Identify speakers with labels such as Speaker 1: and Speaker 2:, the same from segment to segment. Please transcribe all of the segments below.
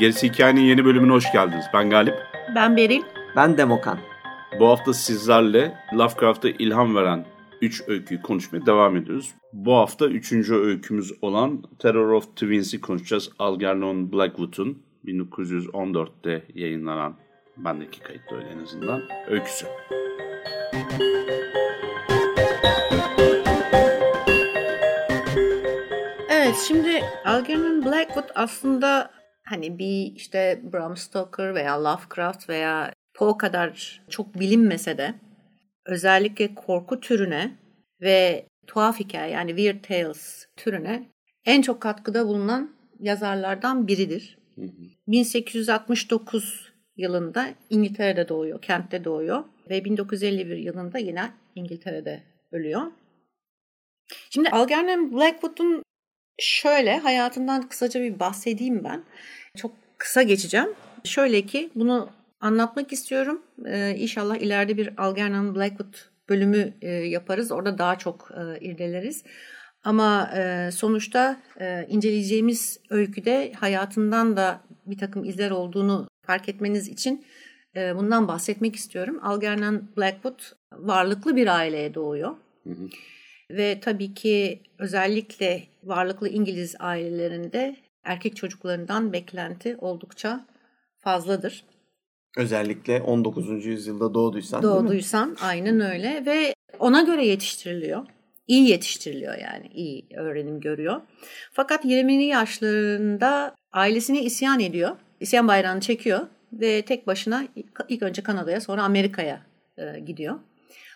Speaker 1: Gerisi Hikayenin yeni bölümüne hoş geldiniz. Ben Galip.
Speaker 2: Ben Beril.
Speaker 3: Ben Demokan.
Speaker 1: Bu hafta sizlerle Lovecraft'a ilham veren 3 öyküyü konuşmaya devam ediyoruz. Bu hafta 3. öykümüz olan Terror of Twins'i konuşacağız. Algernon Blackwood'un 1914'te yayınlanan, bendeki kayıtta öyle en azından, öyküsü.
Speaker 2: Evet şimdi Algernon Blackwood aslında hani bir işte Bram Stoker veya Lovecraft veya Poe kadar çok bilinmese de özellikle korku türüne ve tuhaf hikaye yani Weird Tales türüne en çok katkıda bulunan yazarlardan biridir. Hı hı. 1869 yılında İngiltere'de doğuyor, kentte doğuyor ve 1951 yılında yine İngiltere'de ölüyor. Şimdi Algernon Blackwood'un şöyle hayatından kısaca bir bahsedeyim ben. Çok kısa geçeceğim. Şöyle ki bunu anlatmak istiyorum. Ee, inşallah ileride bir Algernon Blackwood bölümü e, yaparız. Orada daha çok e, irdeleriz. Ama e, sonuçta e, inceleyeceğimiz öyküde hayatından da bir takım izler olduğunu fark etmeniz için e, bundan bahsetmek istiyorum. Algernon Blackwood varlıklı bir aileye doğuyor. Hı hı. Ve tabii ki özellikle varlıklı İngiliz ailelerinde erkek çocuklarından beklenti oldukça fazladır.
Speaker 3: Özellikle 19. yüzyılda doğduysan
Speaker 2: Doğduysan aynen öyle ve ona göre yetiştiriliyor. İyi yetiştiriliyor yani iyi öğrenim görüyor. Fakat 20'li yaşlarında ailesine isyan ediyor. İsyan bayrağını çekiyor ve tek başına ilk önce Kanada'ya sonra Amerika'ya e, gidiyor.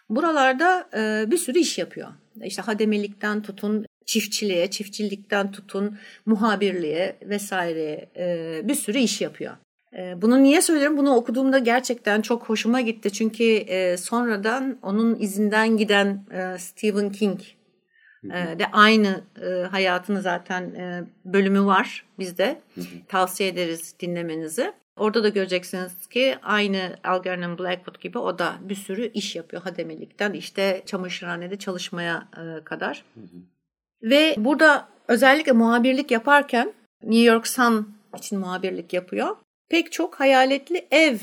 Speaker 2: Buralarda e, bir sürü iş yapıyor. İşte hademelikten tutun çiftçiliğe, çiftçilikten tutun muhabirliğe vesaire e, bir sürü iş yapıyor. E, bunu niye söylüyorum? Bunu okuduğumda gerçekten çok hoşuma gitti. Çünkü e, sonradan onun izinden giden e, Stephen King de aynı e, hayatını zaten bölümü var bizde. Tavsiye ederiz dinlemenizi. Orada da göreceksiniz ki aynı Algernon Blackwood gibi o da bir sürü iş yapıyor hademelikten işte çamaşırhanede çalışmaya kadar. Hı hı. Ve burada özellikle muhabirlik yaparken New York Sun için muhabirlik yapıyor. Pek çok hayaletli ev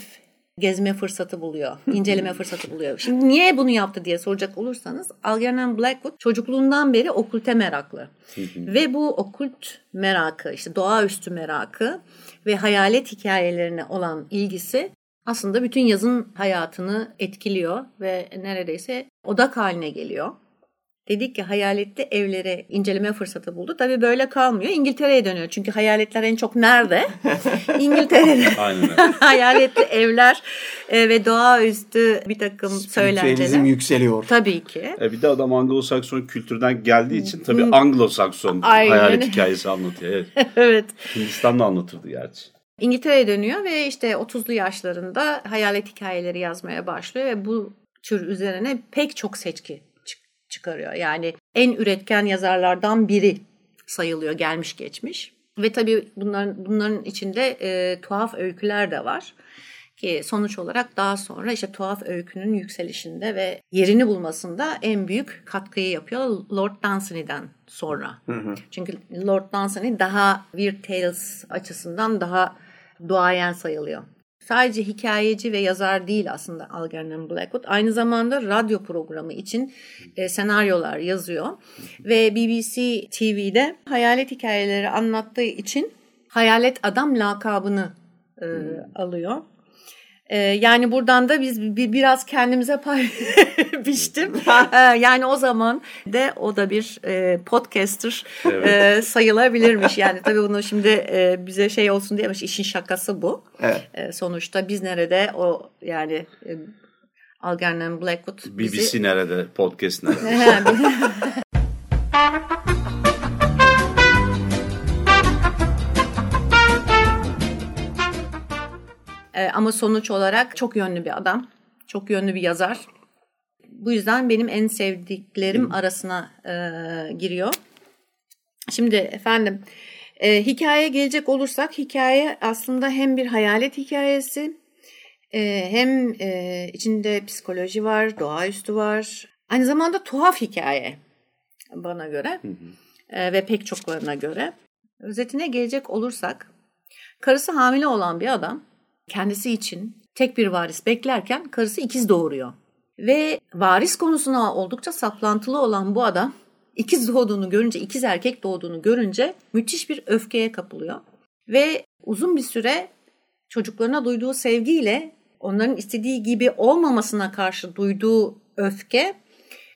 Speaker 2: gezme fırsatı buluyor, inceleme fırsatı buluyor. Şimdi niye bunu yaptı diye soracak olursanız Algernon Blackwood çocukluğundan beri okulte meraklı. ve bu okült merakı, işte doğaüstü merakı ve hayalet hikayelerine olan ilgisi aslında bütün yazın hayatını etkiliyor ve neredeyse odak haline geliyor. Dedik ki hayaletli evleri inceleme fırsatı buldu. Tabii böyle kalmıyor. İngiltere'ye dönüyor. Çünkü hayaletler en çok nerede? İngiltere'de.
Speaker 1: Aynen
Speaker 2: hayaletli evler e, ve doğaüstü bir takım söylenceler.
Speaker 3: yükseliyor.
Speaker 2: Tabii ki.
Speaker 1: E bir de adam Anglo-Sakson kültürden geldiği için tabii Anglo-Sakson hayalet hikayesi anlatıyor. Evet.
Speaker 2: evet.
Speaker 1: Hindistan'da anlatırdı gerçi.
Speaker 2: İngiltere'ye dönüyor ve işte 30'lu yaşlarında hayalet hikayeleri yazmaya başlıyor ve bu tür üzerine pek çok seçki çıkarıyor. Yani en üretken yazarlardan biri sayılıyor gelmiş geçmiş. Ve tabii bunların, bunların içinde e, tuhaf öyküler de var. Ki sonuç olarak daha sonra işte tuhaf öykünün yükselişinde ve yerini bulmasında en büyük katkıyı yapıyor Lord Dunsany'den sonra. Hı hı. Çünkü Lord Dunsany daha Weird Tales açısından daha duayen sayılıyor sadece hikayeci ve yazar değil aslında Algernon Blackwood. Aynı zamanda radyo programı için e, senaryolar yazıyor. Ve BBC TV'de hayalet hikayeleri anlattığı için Hayalet Adam lakabını e, alıyor. Ee, yani buradan da biz bir, biraz kendimize pay biçtim. Ee, yani o zaman de o da bir e, podcaster evet. e, sayılabilirmiş. Yani tabii bunu şimdi e, bize şey olsun diye işin şakası bu. Evet. E, sonuçta biz nerede o yani e, Algernon Blackwood
Speaker 1: BBC bizi... nerede? Podcast nerede?
Speaker 2: E, ama sonuç olarak çok yönlü bir adam. Çok yönlü bir yazar. Bu yüzden benim en sevdiklerim arasına e, giriyor. Şimdi efendim e, hikayeye gelecek olursak hikaye aslında hem bir hayalet hikayesi e, hem e, içinde psikoloji var, doğaüstü var. Aynı zamanda tuhaf hikaye bana göre e, ve pek çoklarına göre. Özetine gelecek olursak karısı hamile olan bir adam kendisi için tek bir varis beklerken karısı ikiz doğuruyor. Ve varis konusuna oldukça saplantılı olan bu adam ikiz doğduğunu görünce, ikiz erkek doğduğunu görünce müthiş bir öfkeye kapılıyor. Ve uzun bir süre çocuklarına duyduğu sevgiyle onların istediği gibi olmamasına karşı duyduğu öfke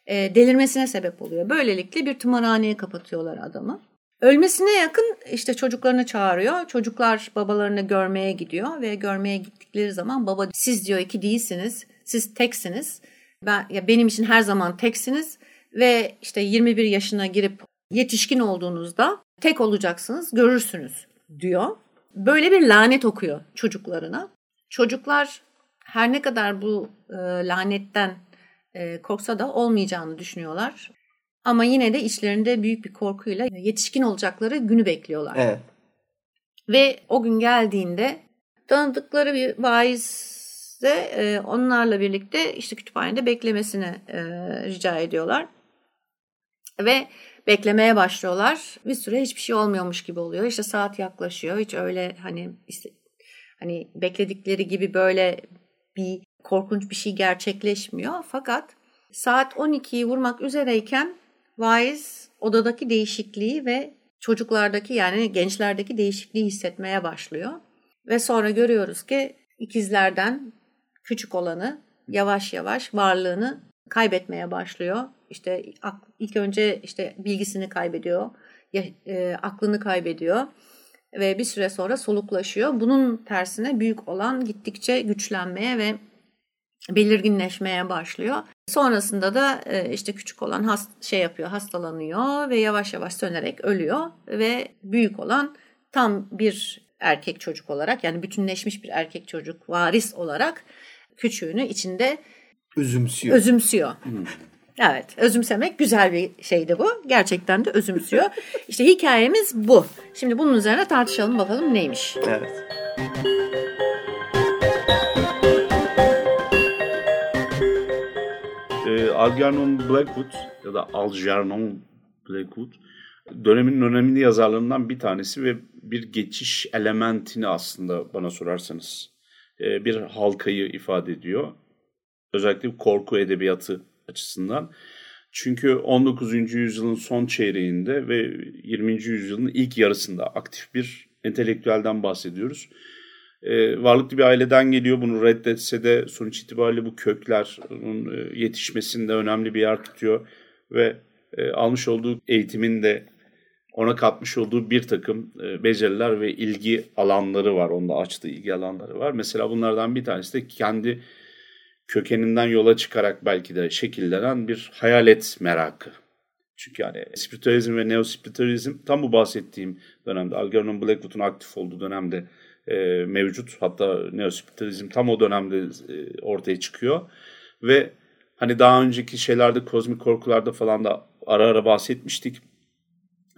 Speaker 2: e, delirmesine sebep oluyor. Böylelikle bir tımarhaneye kapatıyorlar adamı. Ölmesine yakın işte çocuklarını çağırıyor. Çocuklar babalarını görmeye gidiyor ve görmeye gittikleri zaman baba siz diyor iki değilsiniz. Siz teksiniz. Ben ya benim için her zaman teksiniz ve işte 21 yaşına girip yetişkin olduğunuzda tek olacaksınız, görürsünüz diyor. Böyle bir lanet okuyor çocuklarına. Çocuklar her ne kadar bu e, lanetten e, korksa da olmayacağını düşünüyorlar. Ama yine de içlerinde büyük bir korkuyla yetişkin olacakları günü bekliyorlar.
Speaker 3: Evet.
Speaker 2: Ve o gün geldiğinde tanıdıkları bir vaizle e, onlarla birlikte işte kütüphanede beklemesini e, rica ediyorlar. Ve beklemeye başlıyorlar. Bir süre hiçbir şey olmuyormuş gibi oluyor. İşte saat yaklaşıyor. Hiç öyle hani işte, hani bekledikleri gibi böyle bir korkunç bir şey gerçekleşmiyor. Fakat saat 12'yi vurmak üzereyken vaiz odadaki değişikliği ve çocuklardaki yani gençlerdeki değişikliği hissetmeye başlıyor. Ve sonra görüyoruz ki ikizlerden küçük olanı yavaş yavaş varlığını kaybetmeye başlıyor. İşte ilk önce işte bilgisini kaybediyor, e, aklını kaybediyor ve bir süre sonra soluklaşıyor. Bunun tersine büyük olan gittikçe güçlenmeye ve belirginleşmeye başlıyor. Sonrasında da e, işte küçük olan hast şey yapıyor, hastalanıyor ve yavaş yavaş sönerek ölüyor ve büyük olan tam bir erkek çocuk olarak yani bütünleşmiş bir erkek çocuk varis olarak küçüğünü içinde
Speaker 3: özümsüyor.
Speaker 2: Özümsüyor. Hmm. Evet, özümsemek güzel bir şeydi bu. Gerçekten de özümsüyor. İşte hikayemiz bu. Şimdi bunun üzerine tartışalım bakalım neymiş.
Speaker 3: Evet.
Speaker 1: Algernon Blackwood ya da Algernon Blackwood dönemin önemli yazarlarından bir tanesi ve bir geçiş elementini aslında bana sorarsanız e, bir halkayı ifade ediyor. Özellikle korku edebiyatı açısından. Çünkü 19. yüzyılın son çeyreğinde ve 20. yüzyılın ilk yarısında aktif bir entelektüelden bahsediyoruz. Ee, varlıklı bir aileden geliyor bunu reddetse de sonuç itibariyle bu kökler onun e, yetişmesinde önemli bir yer tutuyor ve e, almış olduğu eğitimin de ona katmış olduğu bir takım e, beceriler ve ilgi alanları var. Onda açtığı ilgi alanları var. Mesela bunlardan bir tanesi de kendi kökeninden yola çıkarak belki de şekillenen bir hayalet merakı. Çünkü yani spiritüalizm ve neospiritüalizm tam bu bahsettiğim dönemde Algernon Blackwood'un aktif olduğu dönemde e, mevcut. Hatta neospiritüalizm tam o dönemde e, ortaya çıkıyor. Ve hani daha önceki şeylerde kozmik korkularda falan da ara ara bahsetmiştik.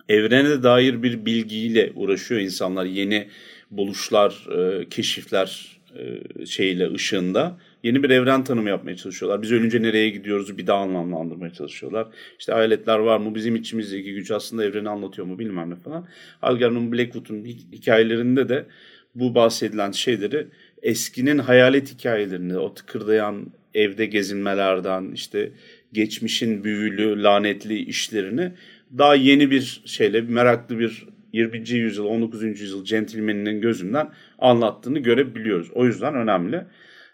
Speaker 1: Evrene dair bir bilgiyle uğraşıyor insanlar. Yeni buluşlar, e, keşifler e, şeyle ışığında yeni bir evren tanımı yapmaya çalışıyorlar. Biz ölünce nereye gidiyoruz bir daha anlamlandırmaya çalışıyorlar. İşte aletler var mı bizim içimizdeki güç aslında evreni anlatıyor mu bilmem ne falan. Algernon Blackwood'un hikayelerinde de bu bahsedilen şeyleri eskinin hayalet hikayelerini, o tıkırdayan evde gezinmelerden, işte geçmişin büyülü, lanetli işlerini daha yeni bir şeyle, meraklı bir 20. yüzyıl, 19. yüzyıl centilmeninin gözünden anlattığını görebiliyoruz. O yüzden önemli.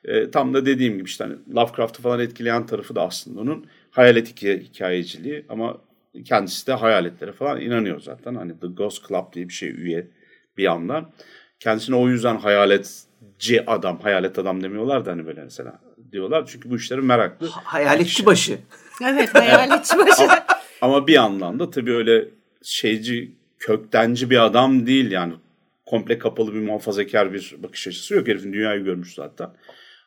Speaker 1: E, tam da dediğim gibi işte hani Lovecraft'ı falan etkileyen tarafı da aslında onun hayalet hikayeciliği ama kendisi de hayaletlere falan inanıyor zaten. Hani The Ghost Club diye bir şey üye bir yandan. Kendisine o yüzden hayaletci adam, hayalet adam demiyorlar da hani böyle mesela diyorlar. Çünkü bu işleri meraklı.
Speaker 3: Hayaletçi başı.
Speaker 2: evet hayaletçi başı.
Speaker 1: ama, ama bir yandan da tabii öyle şeyci, köktenci bir adam değil yani. Komple kapalı bir muhafazakar bir bakış açısı yok. Herifin dünyayı görmüş zaten.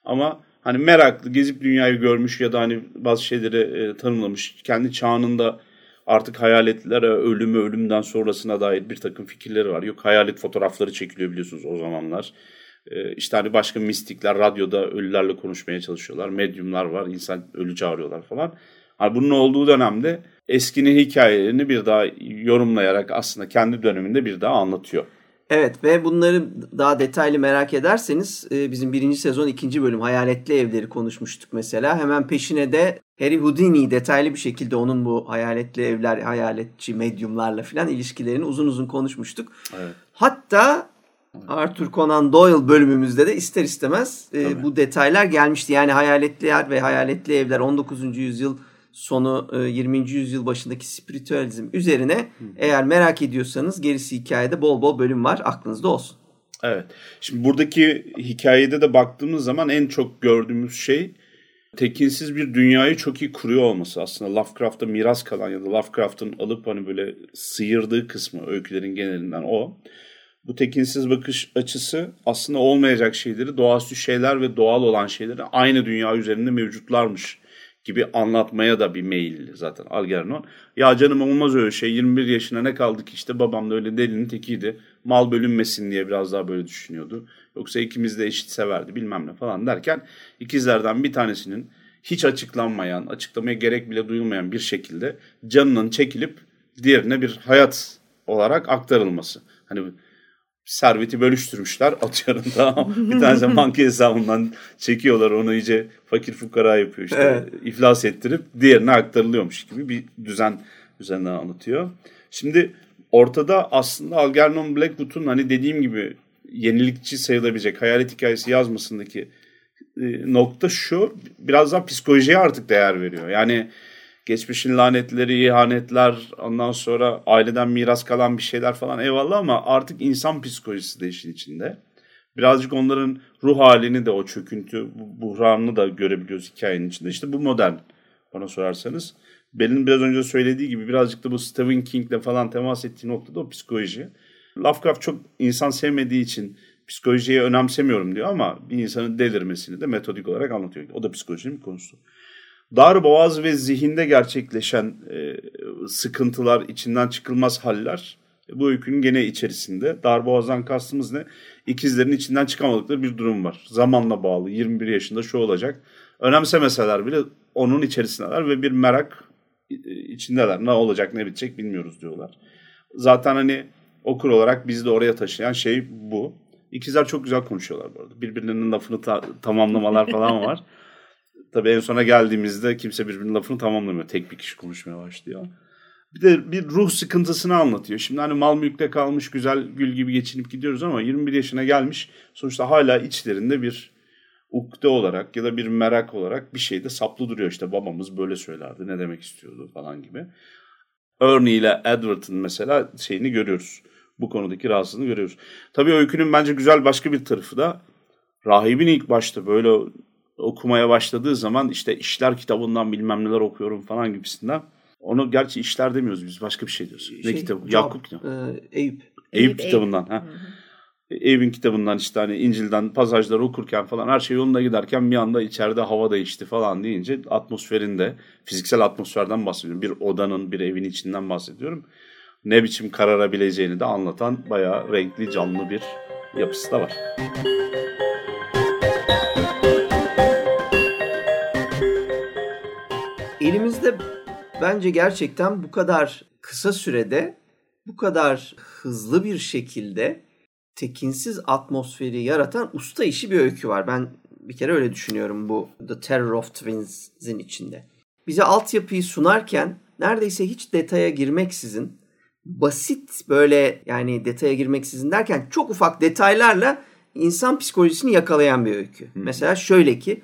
Speaker 1: Ama hani meraklı, gezip dünyayı görmüş ya da hani bazı şeyleri e, tanımlamış. Kendi çağında artık hayaletlere, ölümü, ölümden sonrasına dair bir takım fikirleri var. Yok hayalet fotoğrafları çekiliyor biliyorsunuz o zamanlar. E, işte hani başka mistikler radyoda ölülerle konuşmaya çalışıyorlar. Medyumlar var, insan ölü çağırıyorlar falan. Hani bunun olduğu dönemde eskinin hikayelerini bir daha yorumlayarak aslında kendi döneminde bir daha anlatıyor.
Speaker 3: Evet ve bunları daha detaylı merak ederseniz e, bizim birinci sezon ikinci bölüm hayaletli evleri konuşmuştuk mesela. Hemen peşine de Harry Houdini detaylı bir şekilde onun bu hayaletli evler, hayaletçi medyumlarla filan ilişkilerini uzun uzun konuşmuştuk. Evet. Hatta Arthur Conan Doyle bölümümüzde de ister istemez e, bu detaylar gelmişti. Yani hayaletli yer ve hayaletli evler 19. yüzyıl sonu 20. E, yüzyıl başındaki spiritüalizm üzerine Hı. eğer merak ediyorsanız gerisi hikayede bol bol bölüm var aklınızda olsun.
Speaker 1: Evet. Şimdi buradaki hikayede de baktığımız zaman en çok gördüğümüz şey tekinsiz bir dünyayı çok iyi kuruyor olması aslında Lovecraft'ta miras kalan ya da Lovecraft'ın alıp hani böyle sıyırdığı kısmı öykülerin genelinden o. Bu tekinsiz bakış açısı aslında olmayacak şeyleri, doğaüstü şeyler ve doğal olan şeyleri aynı dünya üzerinde mevcutlarmış gibi anlatmaya da bir meyilli zaten Algernon. Ya canım olmaz öyle şey 21 yaşına ne kaldık işte babam da öyle delinin tekiydi. Mal bölünmesin diye biraz daha böyle düşünüyordu. Yoksa ikimiz de eşit severdi bilmem ne falan derken ikizlerden bir tanesinin hiç açıklanmayan, açıklamaya gerek bile duyulmayan bir şekilde canının çekilip diğerine bir hayat olarak aktarılması. Hani serveti bölüştürmüşler atıyorum da bir tane banka hesabından çekiyorlar onu iyice fakir fukara yapıyor işte evet. iflas ettirip diğerine aktarılıyormuş gibi bir düzen üzerinden anlatıyor. Şimdi ortada aslında Algernon Blackwood'un hani dediğim gibi yenilikçi sayılabilecek hayalet hikayesi yazmasındaki e, nokta şu biraz daha psikolojiye artık değer veriyor. Yani geçmişin lanetleri, ihanetler, ondan sonra aileden miras kalan bir şeyler falan eyvallah ama artık insan psikolojisi de işin içinde. Birazcık onların ruh halini de o çöküntü, buhranını da görebiliyoruz hikayenin içinde. İşte bu modern bana sorarsanız. Belin biraz önce söylediği gibi birazcık da bu Stephen King'le falan temas ettiği noktada o psikoloji. Lovecraft çok insan sevmediği için psikolojiyi önemsemiyorum diyor ama bir insanın delirmesini de metodik olarak anlatıyor. O da psikolojinin bir konusu dar boğaz ve zihinde gerçekleşen e, sıkıntılar, içinden çıkılmaz haller e, bu öykünün gene içerisinde. Dar boğazdan kastımız ne? İkizlerin içinden çıkamadıkları bir durum var. Zamanla bağlı. 21 yaşında şu olacak. Önemsemeseler bile onun içerisindeler ve bir merak e, içindeler. Ne olacak ne bitecek bilmiyoruz diyorlar. Zaten hani okur olarak bizi de oraya taşıyan şey bu. İkizler çok güzel konuşuyorlar bu arada. Birbirlerinin lafını ta- tamamlamalar falan var. Tabii en sona geldiğimizde kimse birbirinin lafını tamamlamıyor. Tek bir kişi konuşmaya başlıyor. Bir de bir ruh sıkıntısını anlatıyor. Şimdi hani mal mülkte kalmış güzel gül gibi geçinip gidiyoruz ama 21 yaşına gelmiş sonuçta hala içlerinde bir ukde olarak ya da bir merak olarak bir şeyde saplı duruyor. İşte babamız böyle söylerdi ne demek istiyordu falan gibi. Ernie ile Edward'ın mesela şeyini görüyoruz. Bu konudaki rahatsızlığını görüyoruz. Tabii öykünün bence güzel başka bir tarafı da rahibin ilk başta böyle okumaya başladığı zaman işte işler kitabından bilmem neler okuyorum falan gibisinden. Onu gerçi işler demiyoruz biz başka bir şey diyoruz. Şey, ne kitabı? Yakup kitabı.
Speaker 3: E, Eyüp.
Speaker 1: Eyüp kitabından. Eyüp. Ha. Eyüp'ün kitabından işte hani İncil'den pasajları okurken falan her şey yolunda giderken bir anda içeride hava değişti falan deyince atmosferinde fiziksel atmosferden bahsediyorum. Bir odanın bir evin içinden bahsediyorum. Ne biçim kararabileceğini de anlatan bayağı renkli canlı bir yapısı da var.
Speaker 3: Elimizde bence gerçekten bu kadar kısa sürede bu kadar hızlı bir şekilde tekinsiz atmosferi yaratan usta işi bir öykü var. Ben bir kere öyle düşünüyorum bu The Terror of Twins'in içinde. Bize altyapıyı sunarken neredeyse hiç detaya girmeksizin basit böyle yani detaya girmeksizin derken çok ufak detaylarla insan psikolojisini yakalayan bir öykü. Hmm. Mesela şöyle ki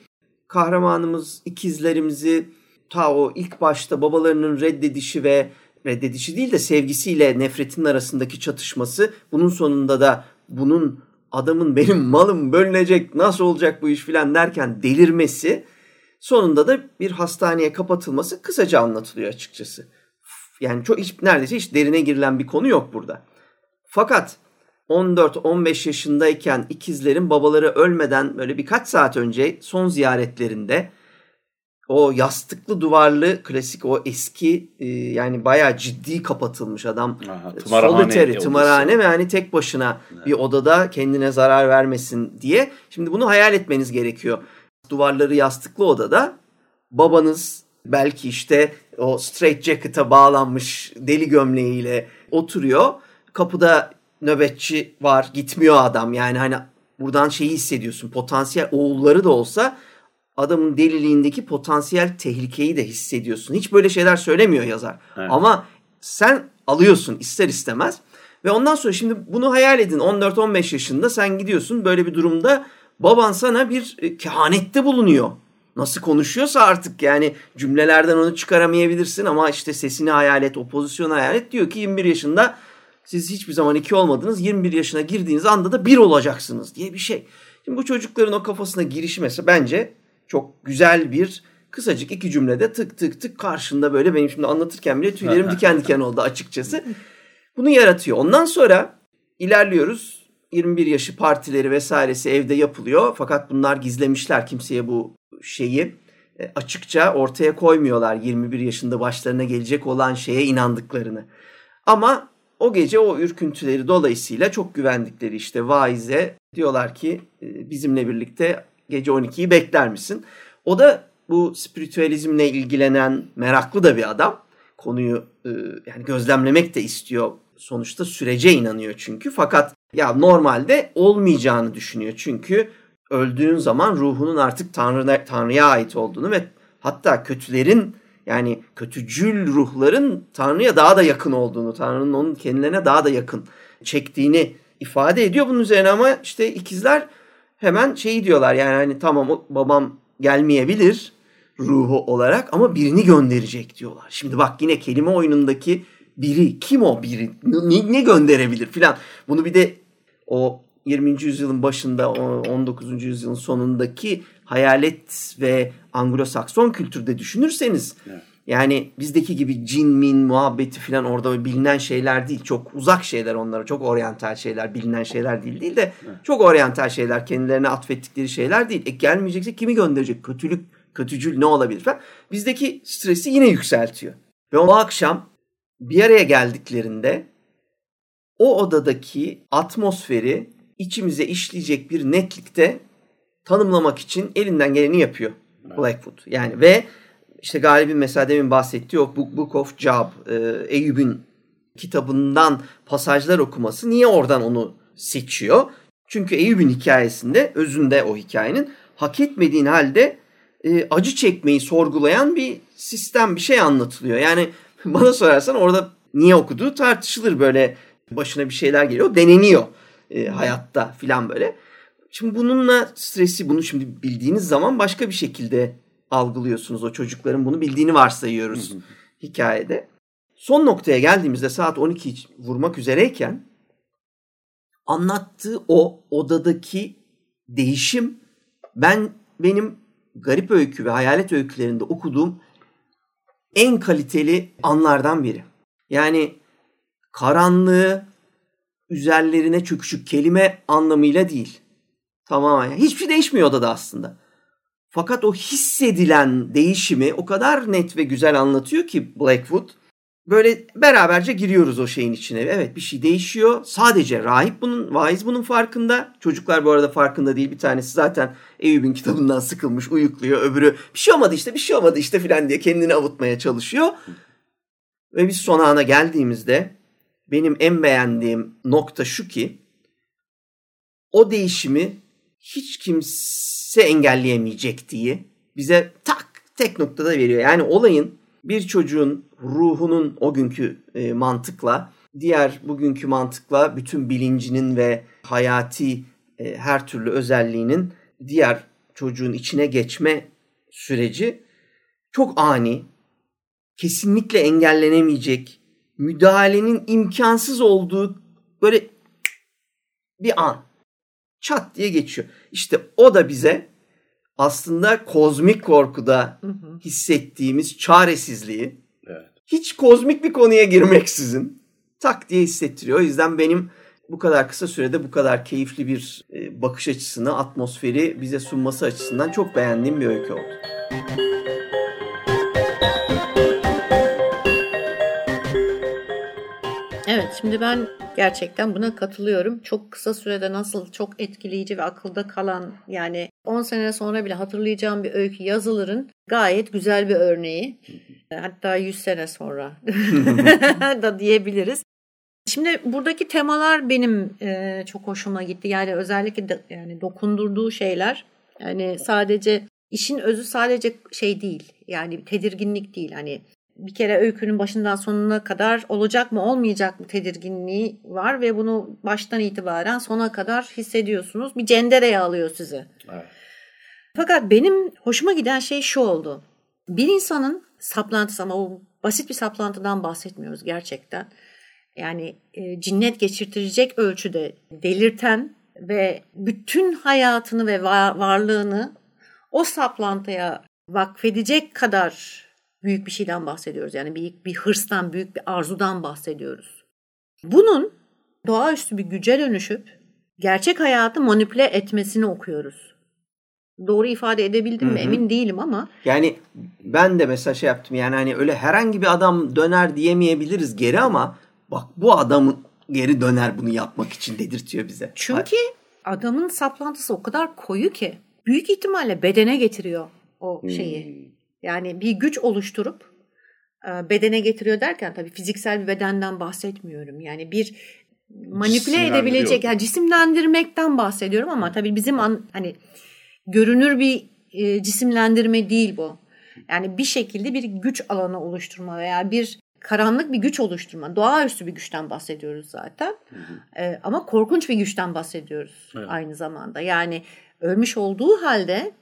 Speaker 3: kahramanımız ikizlerimizi ta o ilk başta babalarının reddedişi ve reddedişi değil de sevgisiyle nefretin arasındaki çatışması bunun sonunda da bunun adamın benim malım bölünecek nasıl olacak bu iş filan derken delirmesi sonunda da bir hastaneye kapatılması kısaca anlatılıyor açıkçası. Yani çok hiç neredeyse hiç derine girilen bir konu yok burada. Fakat 14-15 yaşındayken ikizlerin babaları ölmeden böyle birkaç saat önce son ziyaretlerinde o yastıklı duvarlı klasik o eski e, yani bayağı ciddi kapatılmış adam.
Speaker 1: Aha, tımarhane odası.
Speaker 3: tımarhane ve hani tek başına bir odada kendine zarar vermesin diye. Şimdi bunu hayal etmeniz gerekiyor. Duvarları yastıklı odada babanız belki işte o straight jacket'a bağlanmış deli gömleğiyle oturuyor. Kapıda nöbetçi var gitmiyor adam yani hani buradan şeyi hissediyorsun potansiyel oğulları da olsa adamın deliliğindeki potansiyel tehlikeyi de hissediyorsun. Hiç böyle şeyler söylemiyor yazar.
Speaker 1: Evet.
Speaker 3: Ama sen alıyorsun ister istemez. Ve ondan sonra şimdi bunu hayal edin 14-15 yaşında sen gidiyorsun böyle bir durumda baban sana bir e, kehanette bulunuyor. Nasıl konuşuyorsa artık yani cümlelerden onu çıkaramayabilirsin ama işte sesini hayal et, o pozisyonu hayal et. Diyor ki 21 yaşında siz hiçbir zaman iki olmadınız. 21 yaşına girdiğiniz anda da bir olacaksınız diye bir şey. Şimdi bu çocukların o kafasına girişi mesela bence çok güzel bir kısacık iki cümlede tık tık tık karşında böyle benim şimdi anlatırken bile tüylerim diken diken oldu açıkçası. Bunu yaratıyor. Ondan sonra ilerliyoruz. 21 yaşı partileri vesairesi evde yapılıyor. Fakat bunlar gizlemişler kimseye bu şeyi e, açıkça ortaya koymuyorlar 21 yaşında başlarına gelecek olan şeye inandıklarını. Ama o gece o ürküntüleri dolayısıyla çok güvendikleri işte vaize diyorlar ki e, bizimle birlikte gece 12'yi bekler misin? O da bu spiritüalizmle ilgilenen meraklı da bir adam. Konuyu e, yani gözlemlemek de istiyor. Sonuçta sürece inanıyor çünkü. Fakat ya normalde olmayacağını düşünüyor. Çünkü öldüğün zaman ruhunun artık Tanrı'na, Tanrı'ya ait olduğunu ve hatta kötülerin yani kötücül ruhların Tanrı'ya daha da yakın olduğunu, Tanrı'nın onun kendilerine daha da yakın çektiğini ifade ediyor. Bunun üzerine ama işte ikizler hemen şeyi diyorlar yani hani tamam babam gelmeyebilir ruhu olarak ama birini gönderecek diyorlar. Şimdi bak yine kelime oyunundaki biri kim o biri ne, ne gönderebilir filan. Bunu bir de o 20. yüzyılın başında o 19. yüzyılın sonundaki hayalet ve Anglo-Sakson kültürde düşünürseniz
Speaker 1: Evet.
Speaker 3: Yani bizdeki gibi cin min muhabbeti filan orada bilinen şeyler değil. Çok uzak şeyler onlara. Çok oryantal şeyler. Bilinen şeyler değil değil de çok oryantal şeyler. Kendilerine atfettikleri şeyler değil. E gelmeyecekse kimi gönderecek? Kötülük, kötücül ne olabilir falan. Bizdeki stresi yine yükseltiyor. Ve o akşam bir araya geldiklerinde o odadaki atmosferi içimize işleyecek bir netlikte tanımlamak için elinden geleni yapıyor Blackwood. Yani ve işte Galip'in mesela demin bahsettiği o Book of Job, e, Eyüp'ün kitabından pasajlar okuması niye oradan onu seçiyor? Çünkü Eyüp'ün hikayesinde, özünde o hikayenin hak etmediğin halde e, acı çekmeyi sorgulayan bir sistem, bir şey anlatılıyor. Yani bana sorarsan orada niye okuduğu tartışılır böyle başına bir şeyler geliyor, deneniyor e, hayatta filan böyle. Şimdi bununla stresi bunu şimdi bildiğiniz zaman başka bir şekilde algılıyorsunuz. O çocukların bunu bildiğini varsayıyoruz hikayede. Son noktaya geldiğimizde saat 12 vurmak üzereyken anlattığı o odadaki değişim ben benim garip öykü ve hayalet öykülerinde okuduğum en kaliteli anlardan biri. Yani karanlığı üzerlerine çöküşük kelime anlamıyla değil. Tamamen. Yani hiçbir şey değişmiyor odada aslında. Fakat o hissedilen değişimi o kadar net ve güzel anlatıyor ki Blackwood. Böyle beraberce giriyoruz o şeyin içine. Evet bir şey değişiyor. Sadece rahip bunun, vaiz bunun farkında. Çocuklar bu arada farkında değil. Bir tanesi zaten Eyüp'ün kitabından sıkılmış, uyukluyor. Öbürü bir şey olmadı işte, bir şey olmadı işte filan diye kendini avutmaya çalışıyor. Ve biz son ana geldiğimizde benim en beğendiğim nokta şu ki o değişimi hiç kimse engelleyemeyecek diye bize tak tek noktada veriyor. Yani olayın bir çocuğun ruhunun o günkü e, mantıkla diğer bugünkü mantıkla bütün bilincinin ve hayati e, her türlü özelliğinin diğer çocuğun içine geçme süreci çok ani, kesinlikle engellenemeyecek, müdahalenin imkansız olduğu böyle bir an. Çat diye geçiyor. İşte o da bize aslında kozmik korkuda hissettiğimiz çaresizliği
Speaker 1: Evet.
Speaker 3: hiç kozmik bir konuya girmeksizin tak diye hissettiriyor. O yüzden benim bu kadar kısa sürede bu kadar keyifli bir e, bakış açısını, atmosferi bize sunması açısından çok beğendiğim bir öykü oldu.
Speaker 2: Evet şimdi ben gerçekten buna katılıyorum. Çok kısa sürede nasıl çok etkileyici ve akılda kalan yani 10 sene sonra bile hatırlayacağım bir öykü yazılırın gayet güzel bir örneği. Hatta 100 sene sonra da diyebiliriz. Şimdi buradaki temalar benim e, çok hoşuma gitti. Yani özellikle de, yani dokundurduğu şeyler yani sadece işin özü sadece şey değil. Yani tedirginlik değil. Hani bir kere öykünün başından sonuna kadar olacak mı olmayacak mı tedirginliği var ve bunu baştan itibaren sona kadar hissediyorsunuz. Bir cendereye alıyor sizi.
Speaker 1: Evet.
Speaker 2: Fakat benim hoşuma giden şey şu oldu. Bir insanın saplantısı ama o basit bir saplantıdan bahsetmiyoruz gerçekten. Yani e, cinnet geçirtirecek ölçüde delirten ve bütün hayatını ve var, varlığını o saplantıya vakfedecek kadar büyük bir şeyden bahsediyoruz. Yani büyük bir hırstan, büyük bir arzudan bahsediyoruz. Bunun doğaüstü bir güce dönüşüp gerçek hayatı manipüle etmesini okuyoruz. Doğru ifade edebildim mi emin değilim ama.
Speaker 3: Yani ben de mesela şey yaptım yani hani öyle herhangi bir adam döner diyemeyebiliriz geri ama bak bu adamın geri döner bunu yapmak için dedirtiyor bize.
Speaker 2: Çünkü adamın saplantısı o kadar koyu ki büyük ihtimalle bedene getiriyor o şeyi. Hmm. Yani bir güç oluşturup e, bedene getiriyor derken tabii fiziksel bir bedenden bahsetmiyorum. Yani bir manipüle edebilecek yani cisimlendirmekten bahsediyorum ama tabii bizim an, hani görünür bir e, cisimlendirme değil bu. Yani bir şekilde bir güç alanı oluşturma veya bir karanlık bir güç oluşturma. Doğaüstü bir güçten bahsediyoruz zaten. Hı hı. E, ama korkunç bir güçten bahsediyoruz evet. aynı zamanda. Yani ölmüş olduğu halde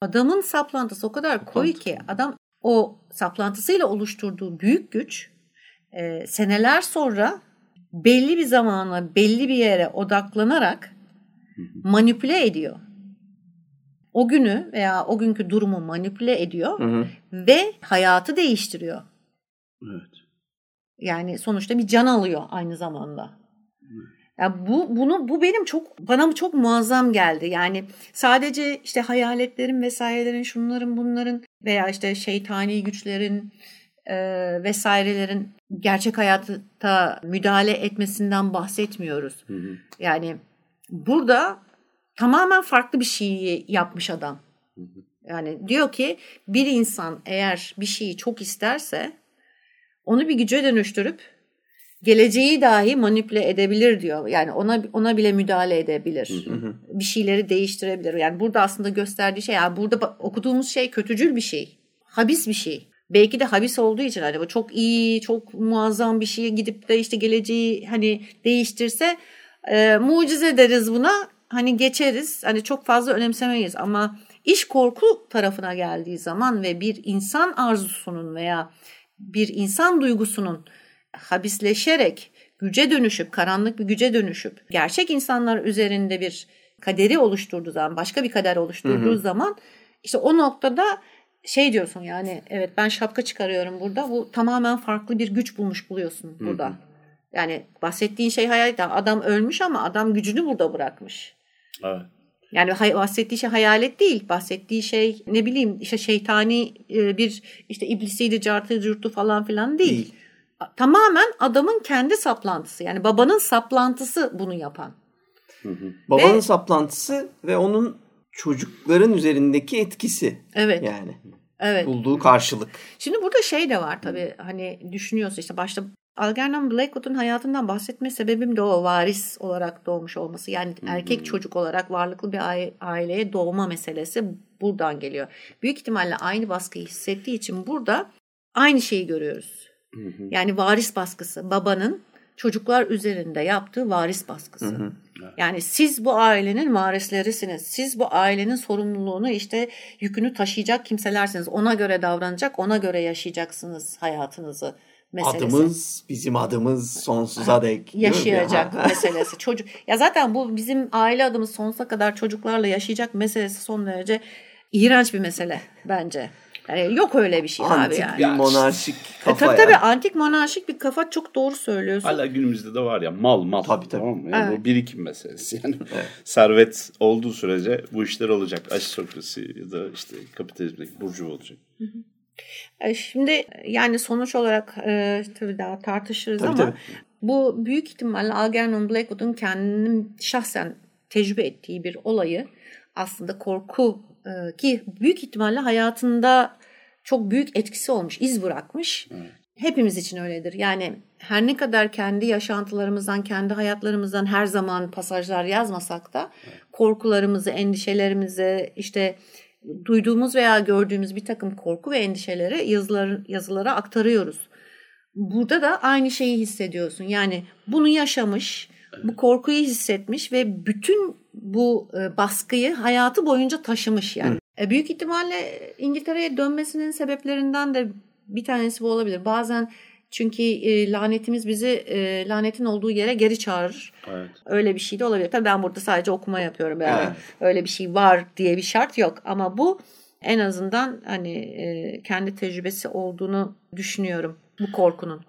Speaker 2: adamın saplantısı o kadar koyu ki adam o saplantısıyla oluşturduğu büyük güç e, seneler sonra belli bir zamana belli bir yere odaklanarak manipüle ediyor. O günü veya o günkü durumu manipüle ediyor hı hı. ve hayatı değiştiriyor.
Speaker 1: Evet.
Speaker 2: Yani sonuçta bir can alıyor aynı zamanda. Ya bu bunu bu benim çok bana çok muazzam geldi. Yani sadece işte hayaletlerin vesairelerin şunların bunların veya işte şeytani güçlerin e, vesairelerin gerçek hayatta müdahale etmesinden bahsetmiyoruz. Hı hı. Yani burada tamamen farklı bir şeyi yapmış adam. Hı hı. Yani diyor ki bir insan eğer bir şeyi çok isterse onu bir güce dönüştürüp geleceği dahi manipüle edebilir diyor. Yani ona ona bile müdahale edebilir. Hı hı. Bir şeyleri değiştirebilir. Yani burada aslında gösterdiği şey yani burada okuduğumuz şey kötücül bir şey. Habis bir şey. Belki de habis olduğu için hani bu çok iyi, çok muazzam bir şeye gidip de işte geleceği hani değiştirse e, mucize deriz buna. Hani geçeriz. Hani çok fazla önemsemeyiz ama iş korku tarafına geldiği zaman ve bir insan arzusunun veya bir insan duygusunun habisleşerek güce dönüşüp, karanlık bir güce dönüşüp gerçek insanlar üzerinde bir kaderi oluşturduğu zaman, başka bir kader oluşturduğu hı hı. zaman işte o noktada şey diyorsun yani evet ben şapka çıkarıyorum burada. Bu tamamen farklı bir güç bulmuş buluyorsun burada. Hı hı. Yani bahsettiğin şey hayal adam ölmüş ama adam gücünü burada bırakmış.
Speaker 1: Evet.
Speaker 2: Yani bahsettiği şey hayalet değil. Bahsettiği şey ne bileyim işte şeytani bir işte iblisiydi, cartı, curtu falan filan değil. değil tamamen adamın kendi saplantısı. Yani babanın saplantısı bunu yapan.
Speaker 3: Hı hı. Babanın ve, saplantısı ve onun çocukların üzerindeki etkisi.
Speaker 2: Evet.
Speaker 3: Yani.
Speaker 2: Evet.
Speaker 3: Bulduğu karşılık.
Speaker 2: Şimdi burada şey de var tabii hani düşünüyorsun işte başta Algernon Blackwood'un hayatından bahsetme sebebim de o varis olarak doğmuş olması. Yani hmm. erkek çocuk olarak varlıklı bir aileye doğma meselesi buradan geliyor. Büyük ihtimalle aynı baskıyı hissettiği için burada aynı şeyi görüyoruz. Yani varis baskısı. Babanın çocuklar üzerinde yaptığı varis baskısı. Hı hı. Yani siz bu ailenin varislerisiniz. Siz bu ailenin sorumluluğunu işte yükünü taşıyacak kimselersiniz. Ona göre davranacak, ona göre yaşayacaksınız hayatınızı meselesi.
Speaker 3: Adımız bizim adımız sonsuza dek.
Speaker 2: Yaşayacak meselesi. Çocuk ya zaten bu bizim aile adımız sonsuza kadar çocuklarla yaşayacak meselesi son derece iğrenç bir mesele bence. Yani yok öyle bir şey abi
Speaker 3: Antik
Speaker 2: yani.
Speaker 3: bir monarşik
Speaker 2: E,
Speaker 3: kafa
Speaker 2: tabii
Speaker 3: ya.
Speaker 2: tabii antik monarşik bir kafa çok doğru söylüyorsun.
Speaker 1: Hala günümüzde de var ya mal mal.
Speaker 3: Tabii, tabii.
Speaker 1: Tamam mı? Yani
Speaker 2: Evet.
Speaker 1: Bu birikim meselesi. Yani servet olduğu sürece bu işler olacak. Aşistokrasi ya da işte kapitalizmdeki burcu olacak.
Speaker 2: E, Şimdi yani sonuç olarak e, tabii daha tartışırız
Speaker 3: Tabii,
Speaker 2: ama
Speaker 3: tabii.
Speaker 2: bu büyük ihtimalle Algernon Blackwood'un kendinin şahsen tecrübe ettiği bir olayı aslında korku e, ki büyük ihtimalle hayatında çok büyük etkisi olmuş, iz bırakmış. Hepimiz için öyledir. Yani her ne kadar kendi yaşantılarımızdan, kendi hayatlarımızdan her zaman pasajlar yazmasak da korkularımızı, endişelerimizi, işte duyduğumuz veya gördüğümüz bir takım korku ve endişeleri yazılar, yazılara aktarıyoruz. Burada da aynı şeyi hissediyorsun. Yani bunu yaşamış, bu korkuyu hissetmiş ve bütün bu e, baskıyı hayatı boyunca taşımış yani. E, büyük ihtimalle İngiltere'ye dönmesinin sebeplerinden de bir tanesi bu olabilir. Bazen çünkü e, lanetimiz bizi e, lanetin olduğu yere geri çağırır.
Speaker 1: Evet.
Speaker 2: Öyle bir şey de olabilir. Tabii ben burada sadece okuma yapıyorum. Yani
Speaker 3: Evet.
Speaker 2: öyle bir şey var diye bir şart yok. Ama bu en azından hani e, kendi tecrübesi olduğunu düşünüyorum bu korkunun.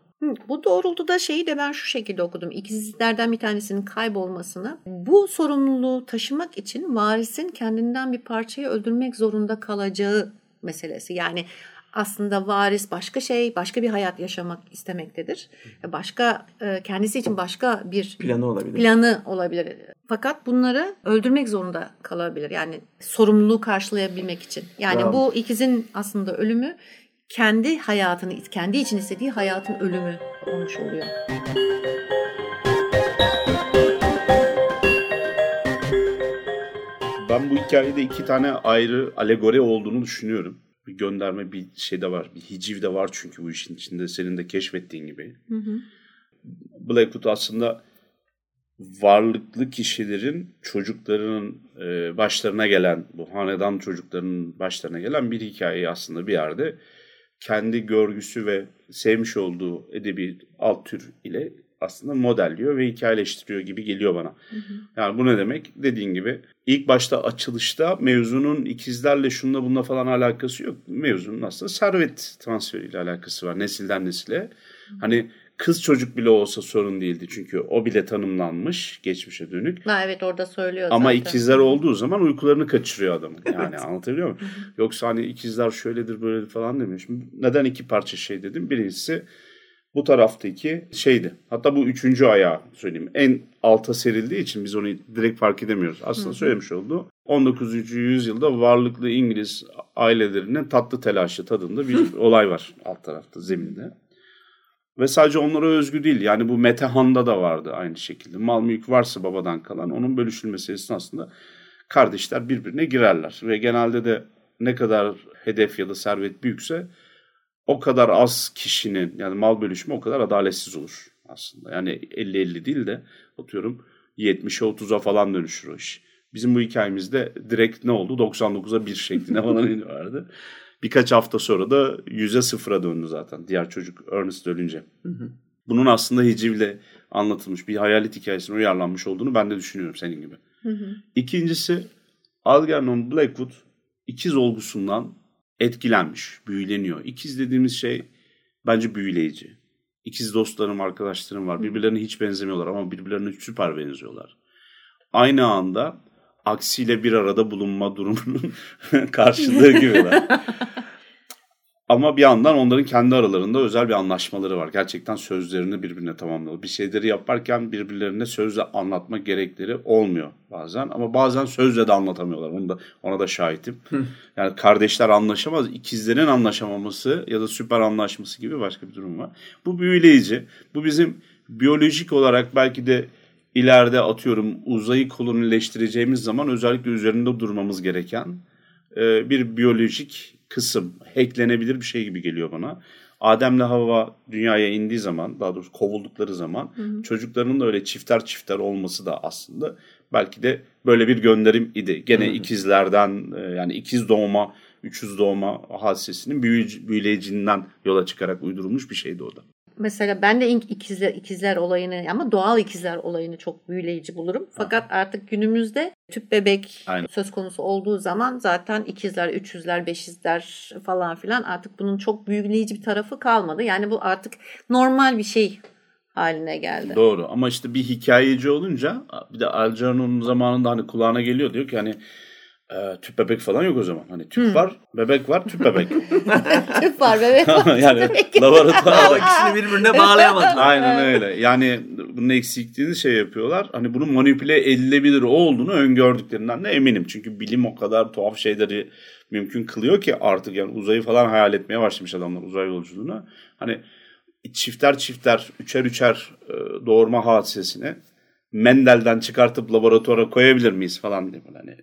Speaker 2: Bu doğrultuda şeyi de ben şu şekilde okudum. İkizlerden bir tanesinin kaybolmasını. Bu sorumluluğu taşımak için varisin kendinden bir parçayı öldürmek zorunda kalacağı meselesi. Yani aslında varis başka şey, başka bir hayat yaşamak istemektedir. Başka e, kendisi için başka bir
Speaker 3: Planı olabilir.
Speaker 2: planı olabilir. Fakat bunları öldürmek zorunda kalabilir. Yani sorumluluğu karşılayabilmek için. Yani
Speaker 3: Bravo.
Speaker 2: bu ikizin aslında ölümü kendi hayatını, kendi için istediği hayatın ölümü olmuş oluyor.
Speaker 1: Ben bu hikayede iki tane ayrı alegori olduğunu düşünüyorum. Bir gönderme bir şey de var. Bir hiciv de var çünkü bu işin içinde senin de keşfettiğin gibi.
Speaker 2: Hı hı.
Speaker 1: Blackwood aslında varlıklı kişilerin çocuklarının e, başlarına gelen, bu hanedan çocuklarının başlarına gelen bir hikayeyi aslında bir yerde kendi görgüsü ve sevmiş olduğu edebi alt tür ile aslında modelliyor ve hikayeleştiriyor gibi geliyor bana. Yani bu ne demek? Dediğin gibi ilk başta açılışta mevzunun ikizlerle şununla bununla falan alakası yok. Mevzunun aslında servet transferiyle alakası var nesilden nesile. Hani kız çocuk bile olsa sorun değildi çünkü o bile tanımlanmış geçmişe dönük.
Speaker 2: Ha, evet orada söylüyor
Speaker 1: Ama
Speaker 2: zaten.
Speaker 1: ikizler olduğu zaman uykularını kaçırıyor adamın. Yani anlatabiliyor muyum? Yoksa hani ikizler şöyledir böyledir falan demiş. Neden iki parça şey dedim? Birincisi bu taraftaki şeydi. Hatta bu üçüncü ayağı söyleyeyim. En alta serildiği için biz onu direkt fark edemiyoruz. Aslında söylemiş oldu. 19. yüzyılda varlıklı İngiliz ailelerinin tatlı telaşı tadında bir olay var alt tarafta zeminde. Ve sadece onlara özgü değil. Yani bu Metehan'da da vardı aynı şekilde. Mal mülk varsa babadan kalan onun bölüşülmesi esnasında kardeşler birbirine girerler. Ve genelde de ne kadar hedef ya da servet büyükse o kadar az kişinin yani mal bölüşümü o kadar adaletsiz olur aslında. Yani 50-50 değil de atıyorum 70'e 30'a falan dönüşür o iş. Bizim bu hikayemizde direkt ne oldu? 99'a 1 şeklinde falan vardı. Birkaç hafta sonra da 100'e 0'a döndü zaten diğer çocuk Ernest ölünce. Bunun aslında hicivle anlatılmış bir hayalet hikayesine uyarlanmış olduğunu ben de düşünüyorum senin gibi. İkincisi Algernon Blackwood ikiz olgusundan etkilenmiş, büyüleniyor. İkiz dediğimiz şey bence büyüleyici. İkiz dostlarım, arkadaşlarım var. Birbirlerine hiç benzemiyorlar ama birbirlerine süper benziyorlar. Aynı anda aksiyle bir arada bulunma durumunun karşılığı gibiler. Ama bir yandan onların kendi aralarında özel bir anlaşmaları var. Gerçekten sözlerini birbirine tamamlıyorlar. Bir şeyleri yaparken birbirlerine sözle anlatma gerekleri olmuyor bazen. Ama bazen sözle de anlatamıyorlar. Onu da, ona da şahitim. Yani kardeşler anlaşamaz. İkizlerin anlaşamaması ya da süper anlaşması gibi başka bir durum var. Bu büyüleyici. Bu bizim biyolojik olarak belki de ileride atıyorum uzayı kolonileştireceğimiz zaman özellikle üzerinde durmamız gereken e, bir biyolojik kısım, hacklenebilir bir şey gibi geliyor bana. Adem'le Havva dünyaya indiği zaman, daha doğrusu kovuldukları zaman çocuklarının da öyle çifter çifter olması da aslında belki de böyle bir gönderim idi. Gene ikizlerden e, yani ikiz doğma, üçüz doğma hadisesinin büyüleyici, büyüleyiciliğinden yola çıkarak uydurulmuş bir şeydi o da.
Speaker 2: Mesela ben de ikizler, ikizler olayını ama doğal ikizler olayını çok büyüleyici bulurum. Fakat artık günümüzde tüp bebek
Speaker 1: Aynen.
Speaker 2: söz konusu olduğu zaman zaten ikizler, üçüzler, beşizler falan filan artık bunun çok büyüleyici bir tarafı kalmadı. Yani bu artık normal bir şey haline geldi.
Speaker 1: Doğru ama işte bir hikayeci olunca bir de Algernon zamanında hani kulağına geliyor diyor ki hani e, tüp bebek falan yok o zaman. Hani tüp var, bebek var, tüp bebek.
Speaker 2: Tüp var bebek var.
Speaker 1: yani laboratuvarda
Speaker 3: ikisini birbirine bağlayamadılar.
Speaker 1: Aynen öyle. Yani bunun eksikliğini şey yapıyorlar. Hani bunun manipüle edilebilir olduğunu öngördüklerinden de eminim. Çünkü bilim o kadar tuhaf şeyleri mümkün kılıyor ki artık yani uzayı falan hayal etmeye başlamış adamlar uzay yolculuğuna. Hani çifter çifter, üçer üçer e, doğurma hadisesini Mendel'den çıkartıp laboratuvara koyabilir miyiz falan diye hani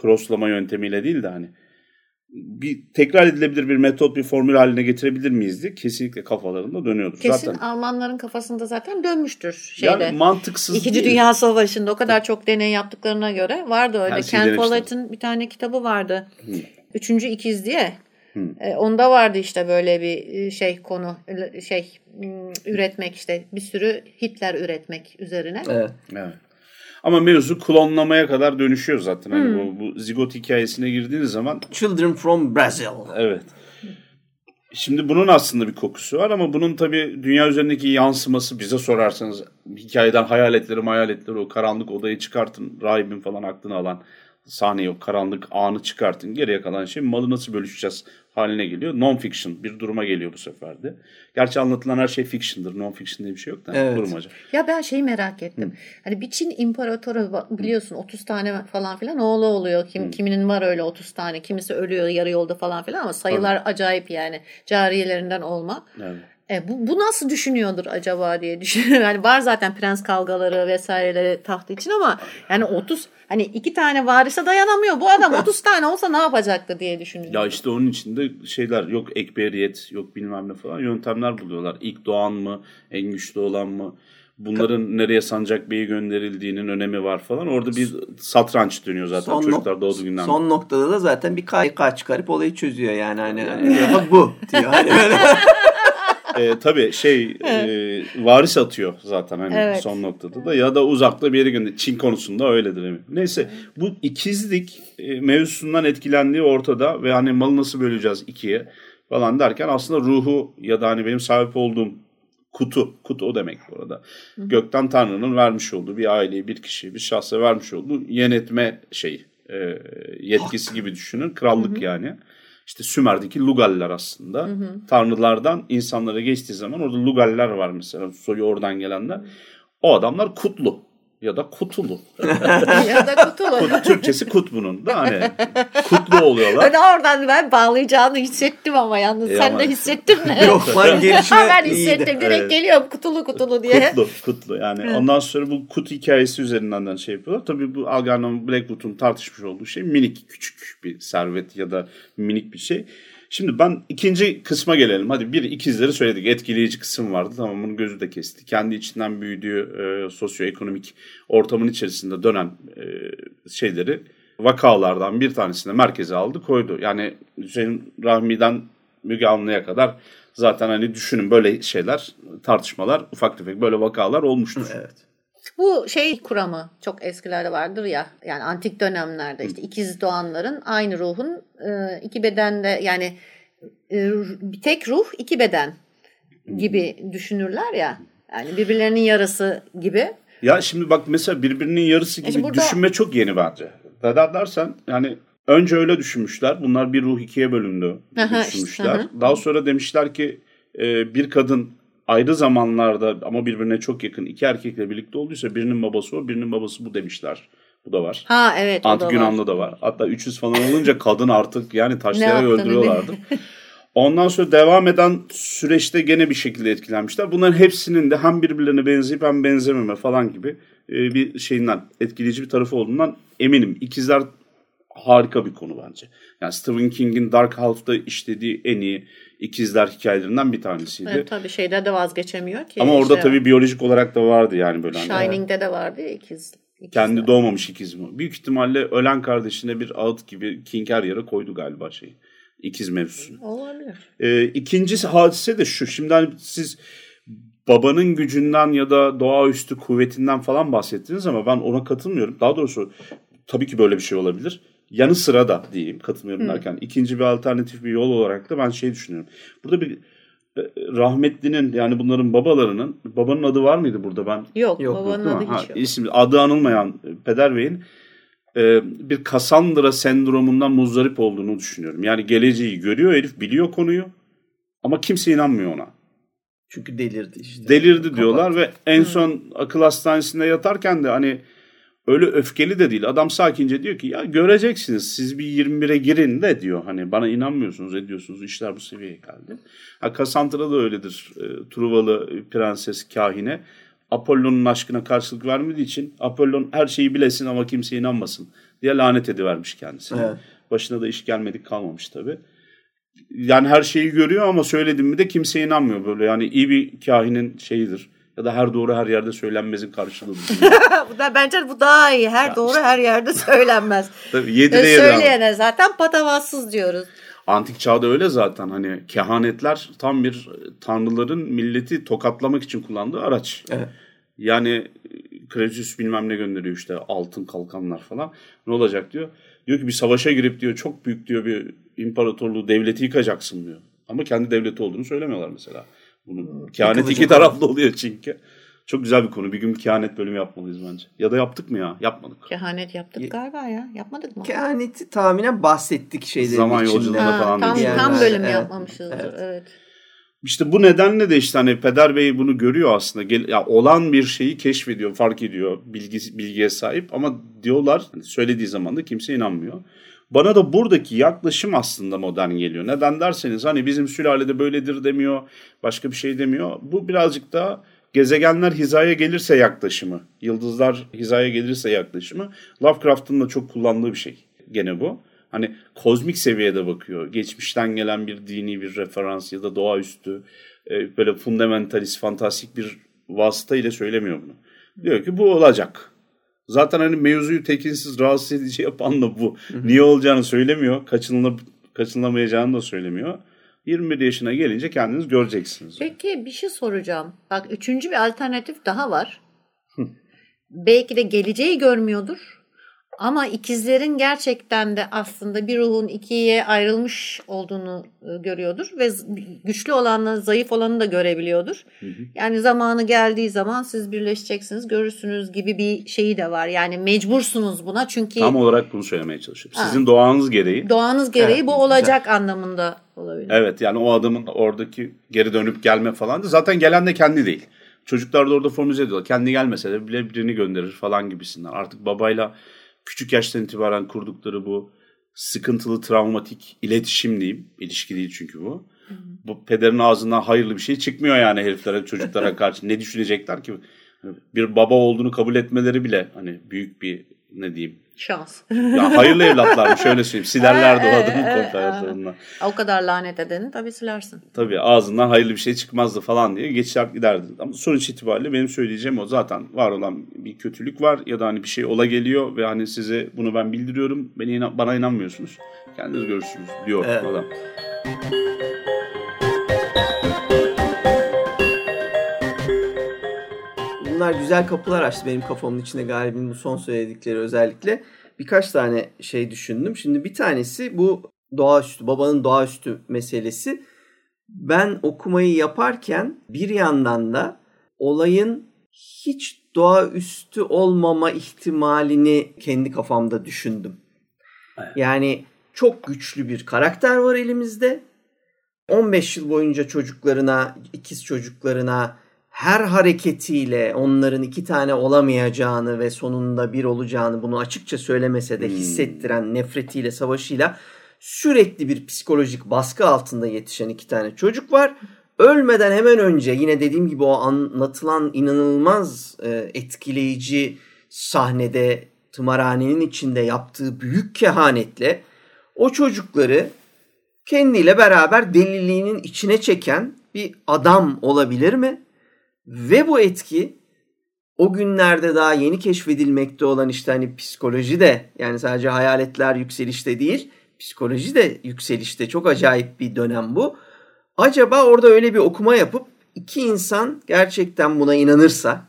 Speaker 1: crosslama yöntemiyle değil de hani bir tekrar edilebilir bir metot, bir formül haline getirebilir miyiz diye kesinlikle kafalarında dönüyordur.
Speaker 2: Kesin
Speaker 1: Zaten
Speaker 2: Almanların kafasında zaten dönmüştür şeyde.
Speaker 1: yani mantıksız
Speaker 2: İkinci
Speaker 1: değil.
Speaker 2: Dünya Savaşı'nda o kadar çok deney yaptıklarına göre vardı öyle.
Speaker 1: Her şeyi
Speaker 2: Ken. Follett'in bir tane kitabı vardı.
Speaker 1: Hı.
Speaker 2: Üçüncü ikiz diye.
Speaker 1: Hı.
Speaker 2: E, onda vardı işte böyle bir e, şey konu e, şey üretmek işte bir sürü Hitler üretmek üzerine.
Speaker 3: Evet.
Speaker 1: Evet. Ama mevzu klonlamaya kadar dönüşüyor zaten. Hani
Speaker 2: Hmm.
Speaker 1: bu, bu zigot hikayesine girdiğiniz zaman
Speaker 3: Children from Brazil.
Speaker 1: evet. Şimdi bunun aslında bir kokusu var ama bunun tabii dünya üzerindeki yansıması bize sorarsanız hikayeden hayaletleri hayaletleri o karanlık odayı çıkartın rahibin falan aklını alan sahneyi o karanlık anı çıkartın geriye kalan şey malı nasıl bölüşeceğiz haline geliyor. Non-fiction bir duruma geliyor bu sefer de. Gerçi anlatılan her şey fiction'dır. Non-fiction diye bir şey yok da
Speaker 3: Evet.
Speaker 1: kurmaca.
Speaker 2: Ya ben şeyi merak ettim. Hani bir Çin imparatoru biliyorsun 30 tane falan filan oğlu oluyor. Kim kiminin var öyle 30 tane. Kimisi ölüyor yarı yolda falan filan ama sayılar acayip yani. Cariyelerinden olma.
Speaker 1: Evet.
Speaker 2: E, bu, bu nasıl düşünüyordur acaba diye düşünüyorum. Yani var zaten prens kavgaları vesaireleri taht için ama yani 30 hani iki tane varise dayanamıyor. Bu adam 30 tane olsa ne yapacaktı diye düşünüyorum.
Speaker 1: Ya işte onun içinde şeyler yok ekberiyet yok bilmem ne falan yöntemler buluyorlar. İlk doğan mı en güçlü olan mı bunların nereye sancak beyi gönderildiğinin önemi var falan. Orada bir satranç dönüyor zaten
Speaker 3: Son,
Speaker 1: çocuklar
Speaker 3: nok-
Speaker 1: doğduğu günden.
Speaker 3: son noktada da zaten bir KYK çıkarıp olayı çözüyor yani. Hani, hani "Ya bu diyor. Hani böyle.
Speaker 1: e, tabii şey e, varis atıyor zaten hani
Speaker 2: Evet.
Speaker 1: son noktada da ya da uzakta bir yere gönderiyor. Çin konusunda öyledir eminim. Neyse bu ikizlik e, mevzusundan etkilendiği ortada ve hani malı nasıl böleceğiz ikiye falan derken aslında ruhu ya da hani benim sahip olduğum kutu, kutu o demek bu arada. Gökten Tanrı'nın vermiş olduğu bir aileyi, bir kişiyi, bir şahsa vermiş olduğu yönetme şeyi, e, yetkisi gibi düşünün. Krallık yani. İşte Sümer'deki Lugaller aslında. Tanrılardan insanlara geçtiği zaman orada Lugaller var mesela. Soyu oradan gelenler. O adamlar kutlu ya da kutulu.
Speaker 2: ya da kutulu.
Speaker 1: Kut- Türkçesi kut bunun da hani kutlu oluyorlar.
Speaker 2: Ben oradan ben bağlayacağını hissettim ama yalnız
Speaker 1: E
Speaker 2: sen
Speaker 1: ama-
Speaker 2: de hissettin mi?
Speaker 3: Yok lan gelişme
Speaker 2: ben
Speaker 3: iyiydi.
Speaker 2: hissettim direkt
Speaker 1: Evet.
Speaker 2: geliyorum kutulu kutulu diye.
Speaker 1: Kutlu, kutlu. Yani ondan sonra bu kut hikayesi üzerinden de şey yapıyorlar. Tabii bu Algernon Blackwood'un tartışmış olduğu şey minik, küçük bir servet ya da minik bir şey. Şimdi ben ikinci kısma gelelim. Hadi bir ikizleri söyledik. Etkileyici kısım vardı. Tamam bunun gözü de kesti. Kendi içinden büyüdüğü e, sosyoekonomik ortamın içerisinde dönen e, şeyleri vakalardan bir tanesini merkeze aldı koydu. Yani Hüseyin Rahmi'den Müge Anlı'ya kadar zaten hani düşünün böyle şeyler tartışmalar ufak tefek böyle vakalar olmuştur.
Speaker 3: Evet.
Speaker 2: Bu şey kuramı çok eskilerde vardır ya yani antik dönemlerde işte ikiz doğanların aynı ruhun e, iki bedende yani e, bir tek ruh iki beden gibi düşünürler ya. Yani birbirlerinin yarısı gibi.
Speaker 1: Ya şimdi bak mesela birbirinin yarısı gibi
Speaker 2: şimdi burada-
Speaker 1: düşünme çok yeni bence. Neden dersen yani önce öyle düşünmüşler. Bunlar bir ruh ikiye bölündü gibi
Speaker 2: Aha, işte,
Speaker 1: düşünmüşler.
Speaker 2: aha.
Speaker 1: Daha sonra demişler ki e, bir kadın ayrı zamanlarda ama birbirine çok yakın iki erkekle birlikte olduysa birinin babası o birinin babası bu demişler. Bu da var.
Speaker 2: Ha evet da
Speaker 1: Antik
Speaker 2: var.
Speaker 1: Yunan'da da var. Hatta 300 falan olunca kadın artık yani taşlayarak öldürüyorlardı. Ondan sonra devam eden süreçte gene bir şekilde etkilenmişler. Bunların hepsinin de hem birbirlerine benzeyip hem benzememe falan gibi e, bir şeyinden etkileyici bir tarafı olduğundan eminim. İkizler harika bir konu bence. Yani Stephen King'in Dark Half'ta işlediği en iyi ikizler hikayelerinden bir tanesiydi.
Speaker 2: Evet, tabii şeyde de vazgeçemiyor ki.
Speaker 1: Ama orada
Speaker 2: İşte
Speaker 1: tabii biyolojik olarak da vardı yani böyle. hani-
Speaker 2: Shining'de de vardı ya ikiz. ikizler.
Speaker 1: kendi doğmamış ikiz mi? Büyük ihtimalle ölen kardeşine bir ağıt gibi King her yere koydu galiba şeyi. İkiz mevzusunu.
Speaker 2: Olabilir.
Speaker 1: Ee, ikincisi hadise de şu. Şimdi hani siz babanın gücünden ya da doğaüstü kuvvetinden falan bahsettiniz ama ben ona katılmıyorum. Daha doğrusu tabii ki böyle bir şey olabilir. Yanı sıra da diyeyim katılmıyorum derken ikinci bir alternatif bir yol olarak da ben şey düşünüyorum. Burada bir e, rahmetlinin yani bunların babalarının babanın adı var mıydı burada ben?
Speaker 2: Yok,
Speaker 3: Yok,
Speaker 2: babanın
Speaker 1: mi?
Speaker 2: adı
Speaker 1: Ha,
Speaker 2: hiç yok.
Speaker 1: isim, adı anılmayan e, Peder Bey'in e, bir Cassandra sendromundan muzdarip olduğunu düşünüyorum. Yani geleceği görüyor herif biliyor konuyu ama kimse inanmıyor ona.
Speaker 3: Çünkü delirdi işte.
Speaker 1: Delirdi
Speaker 3: Kapat.
Speaker 1: diyorlar ve en son akıl hastanesinde yatarken de hani öyle öfkeli de değil. Adam sakince diyor ki ya göreceksiniz siz bir 21'e girin de diyor. Hani bana inanmıyorsunuz ediyorsunuz işler bu seviyeye geldi. Ha Cassandra da öyledir. E, Truvalı prenses kahine. Apollon'un aşkına karşılık vermediği için Apollon her şeyi bilesin ama kimse inanmasın diye lanet edivermiş kendisine.
Speaker 3: Evet.
Speaker 1: Başına da iş gelmedik kalmamış tabii. Yani her şeyi görüyor ama söyledim mi de kimse inanmıyor böyle. Yani iyi bir kahinin şeyidir. Ya da her doğru her yerde söylenmezin karşılığıdır.
Speaker 2: bu da bence bu daha iyi. Her doğru her yerde söylenmez.
Speaker 1: Tabii
Speaker 2: Ve
Speaker 1: yedide yedi ama.
Speaker 2: söyleyene zaten patavatsız diyoruz.
Speaker 1: Antik çağda öyle zaten hani kehanetler tam bir tanrıların milleti tokatlamak için kullandığı araç.
Speaker 3: Evet.
Speaker 1: Yani e, Kraliçüs bilmem ne gönderiyor işte altın kalkanlar falan. Ne olacak diyor. Diyor ki bir savaşa girip diyor çok büyük diyor bir imparatorluğu devleti yıkacaksın diyor. Ama kendi devleti olduğunu söylemiyorlar mesela. Bunu kehanet iki taraflı oluyor çünkü. Çok güzel bir konu. Bir gün bir kehanet bölümü yapmalıyız bence. Ya da yaptık mı ya? Yapmadık.
Speaker 2: Kehanet yaptık
Speaker 3: Ye-
Speaker 2: galiba ya. Yapmadık mı?
Speaker 3: Kehaneti tahminen bahsettik şeylerin
Speaker 1: Zaman
Speaker 3: içinde.
Speaker 1: yolculuğunda
Speaker 2: Ha,
Speaker 1: falan
Speaker 2: tam, tam bölüm
Speaker 3: evet,
Speaker 2: yapmamışızdır.
Speaker 3: evet.
Speaker 2: Evet.
Speaker 1: İşte bu nedenle de işte hani Peder Bey bunu görüyor aslında. Gel, ya olan bir şeyi keşfediyor, fark ediyor, bilgi, bilgiye sahip ama diyorlar hani söylediği zaman da kimse inanmıyor. Bana da buradaki yaklaşım aslında modern geliyor. Neden derseniz hani bizim sülalede böyledir demiyor, başka bir şey demiyor. Bu birazcık daha gezegenler hizaya gelirse yaklaşımı, yıldızlar hizaya gelirse yaklaşımı Lovecraft'ın da çok kullandığı bir şey gene bu. Hani kozmik seviyede bakıyor. Geçmişten gelen bir dini bir referans ya da doğaüstü e, böyle fundamentalist, fantastik bir vasıta ile söylemiyor bunu. Diyor ki bu olacak. Zaten hani mevzuyu tekinsiz rahatsız edici yapan da bu. Niye olacağını söylemiyor. Kaçınılıp kaçınılamayacağını da söylemiyor. 21 yaşına gelince kendiniz göreceksiniz.
Speaker 2: Peki bir şey soracağım. Bak üçüncü bir alternatif daha var. Belki de geleceği görmüyordur. Ama ikizlerin gerçekten de aslında bir ruhun ikiye ayrılmış olduğunu e, görüyordur ve güçlü olanla zayıf olanı da görebiliyordur. Yani zamanı geldiği zaman siz birleşeceksiniz, görürsünüz gibi bir şeyi de var. Yani mecbursunuz buna çünkü
Speaker 1: Tam olarak bunu söylemeye çalışıyorum.
Speaker 2: Ha.
Speaker 1: Sizin doğanız gereği.
Speaker 2: doğanız gereği
Speaker 3: Evet,
Speaker 2: bu olacak anlamında olabilir.
Speaker 1: Evet yani o adamın oradaki geri dönüp gelme falan da zaten gelen de kendi değil. Çocuklar da orada formüle ediyorlar. Kendi gelmese de bile birini gönderir falan gibisinden. Artık babayla küçük yaştan itibaren kurdukları bu sıkıntılı travmatik iletişim diyeyim. İlişki değil çünkü bu. Bu pederin ağzından hayırlı bir şey çıkmıyor yani heriflere çocuklara karşı. Ne düşünecekler ki? Bir baba olduğunu kabul etmeleri bile hani büyük bir ne diyeyim.
Speaker 2: Şans.
Speaker 1: Ya hayırlı evlatlarmış şöyle söyleyeyim. Silerlerdi o
Speaker 2: Evet,
Speaker 1: adamın hayatlarından.
Speaker 2: o kadar lanet edeni tabii silersin.
Speaker 1: Tabii ağzından hayırlı bir şey çıkmazdı falan diye geçer giderdi. Ama sonuç itibariyle benim söyleyeceğim o zaten var olan bir kötülük var ya da hani bir şey ola geliyor ve hani size bunu ben bildiriyorum. Beni inan- bana inanmıyorsunuz. Kendiniz görürsünüz diyor
Speaker 3: Evet.
Speaker 1: adam.
Speaker 3: Bunlar güzel kapılar açtı benim kafamın içinde Galip'in bu son söyledikleri özellikle. Birkaç tane şey düşündüm. Şimdi bir tanesi bu doğaüstü, babanın doğaüstü meselesi. Ben okumayı yaparken bir yandan da olayın hiç doğaüstü olmama ihtimalini kendi kafamda düşündüm. Yani çok güçlü bir karakter var elimizde. 15 yıl boyunca çocuklarına, ikiz çocuklarına her hareketiyle onların iki tane olamayacağını ve sonunda bir olacağını bunu açıkça söylemese de
Speaker 1: Hmm.
Speaker 3: hissettiren nefretiyle, savaşıyla sürekli bir psikolojik baskı altında yetişen iki tane çocuk var. Ölmeden hemen önce yine dediğim gibi o anlatılan inanılmaz e, etkileyici sahnede tımarhanenin içinde yaptığı büyük kehanetle o çocukları kendiyle beraber deliliğinin içine çeken bir adam olabilir mi? Ve bu etki o günlerde daha yeni keşfedilmekte olan işte hani psikoloji de yani sadece hayaletler yükselişte değil psikoloji de yükselişte çok acayip bir dönem bu. Acaba orada öyle bir okuma yapıp iki insan gerçekten buna inanırsa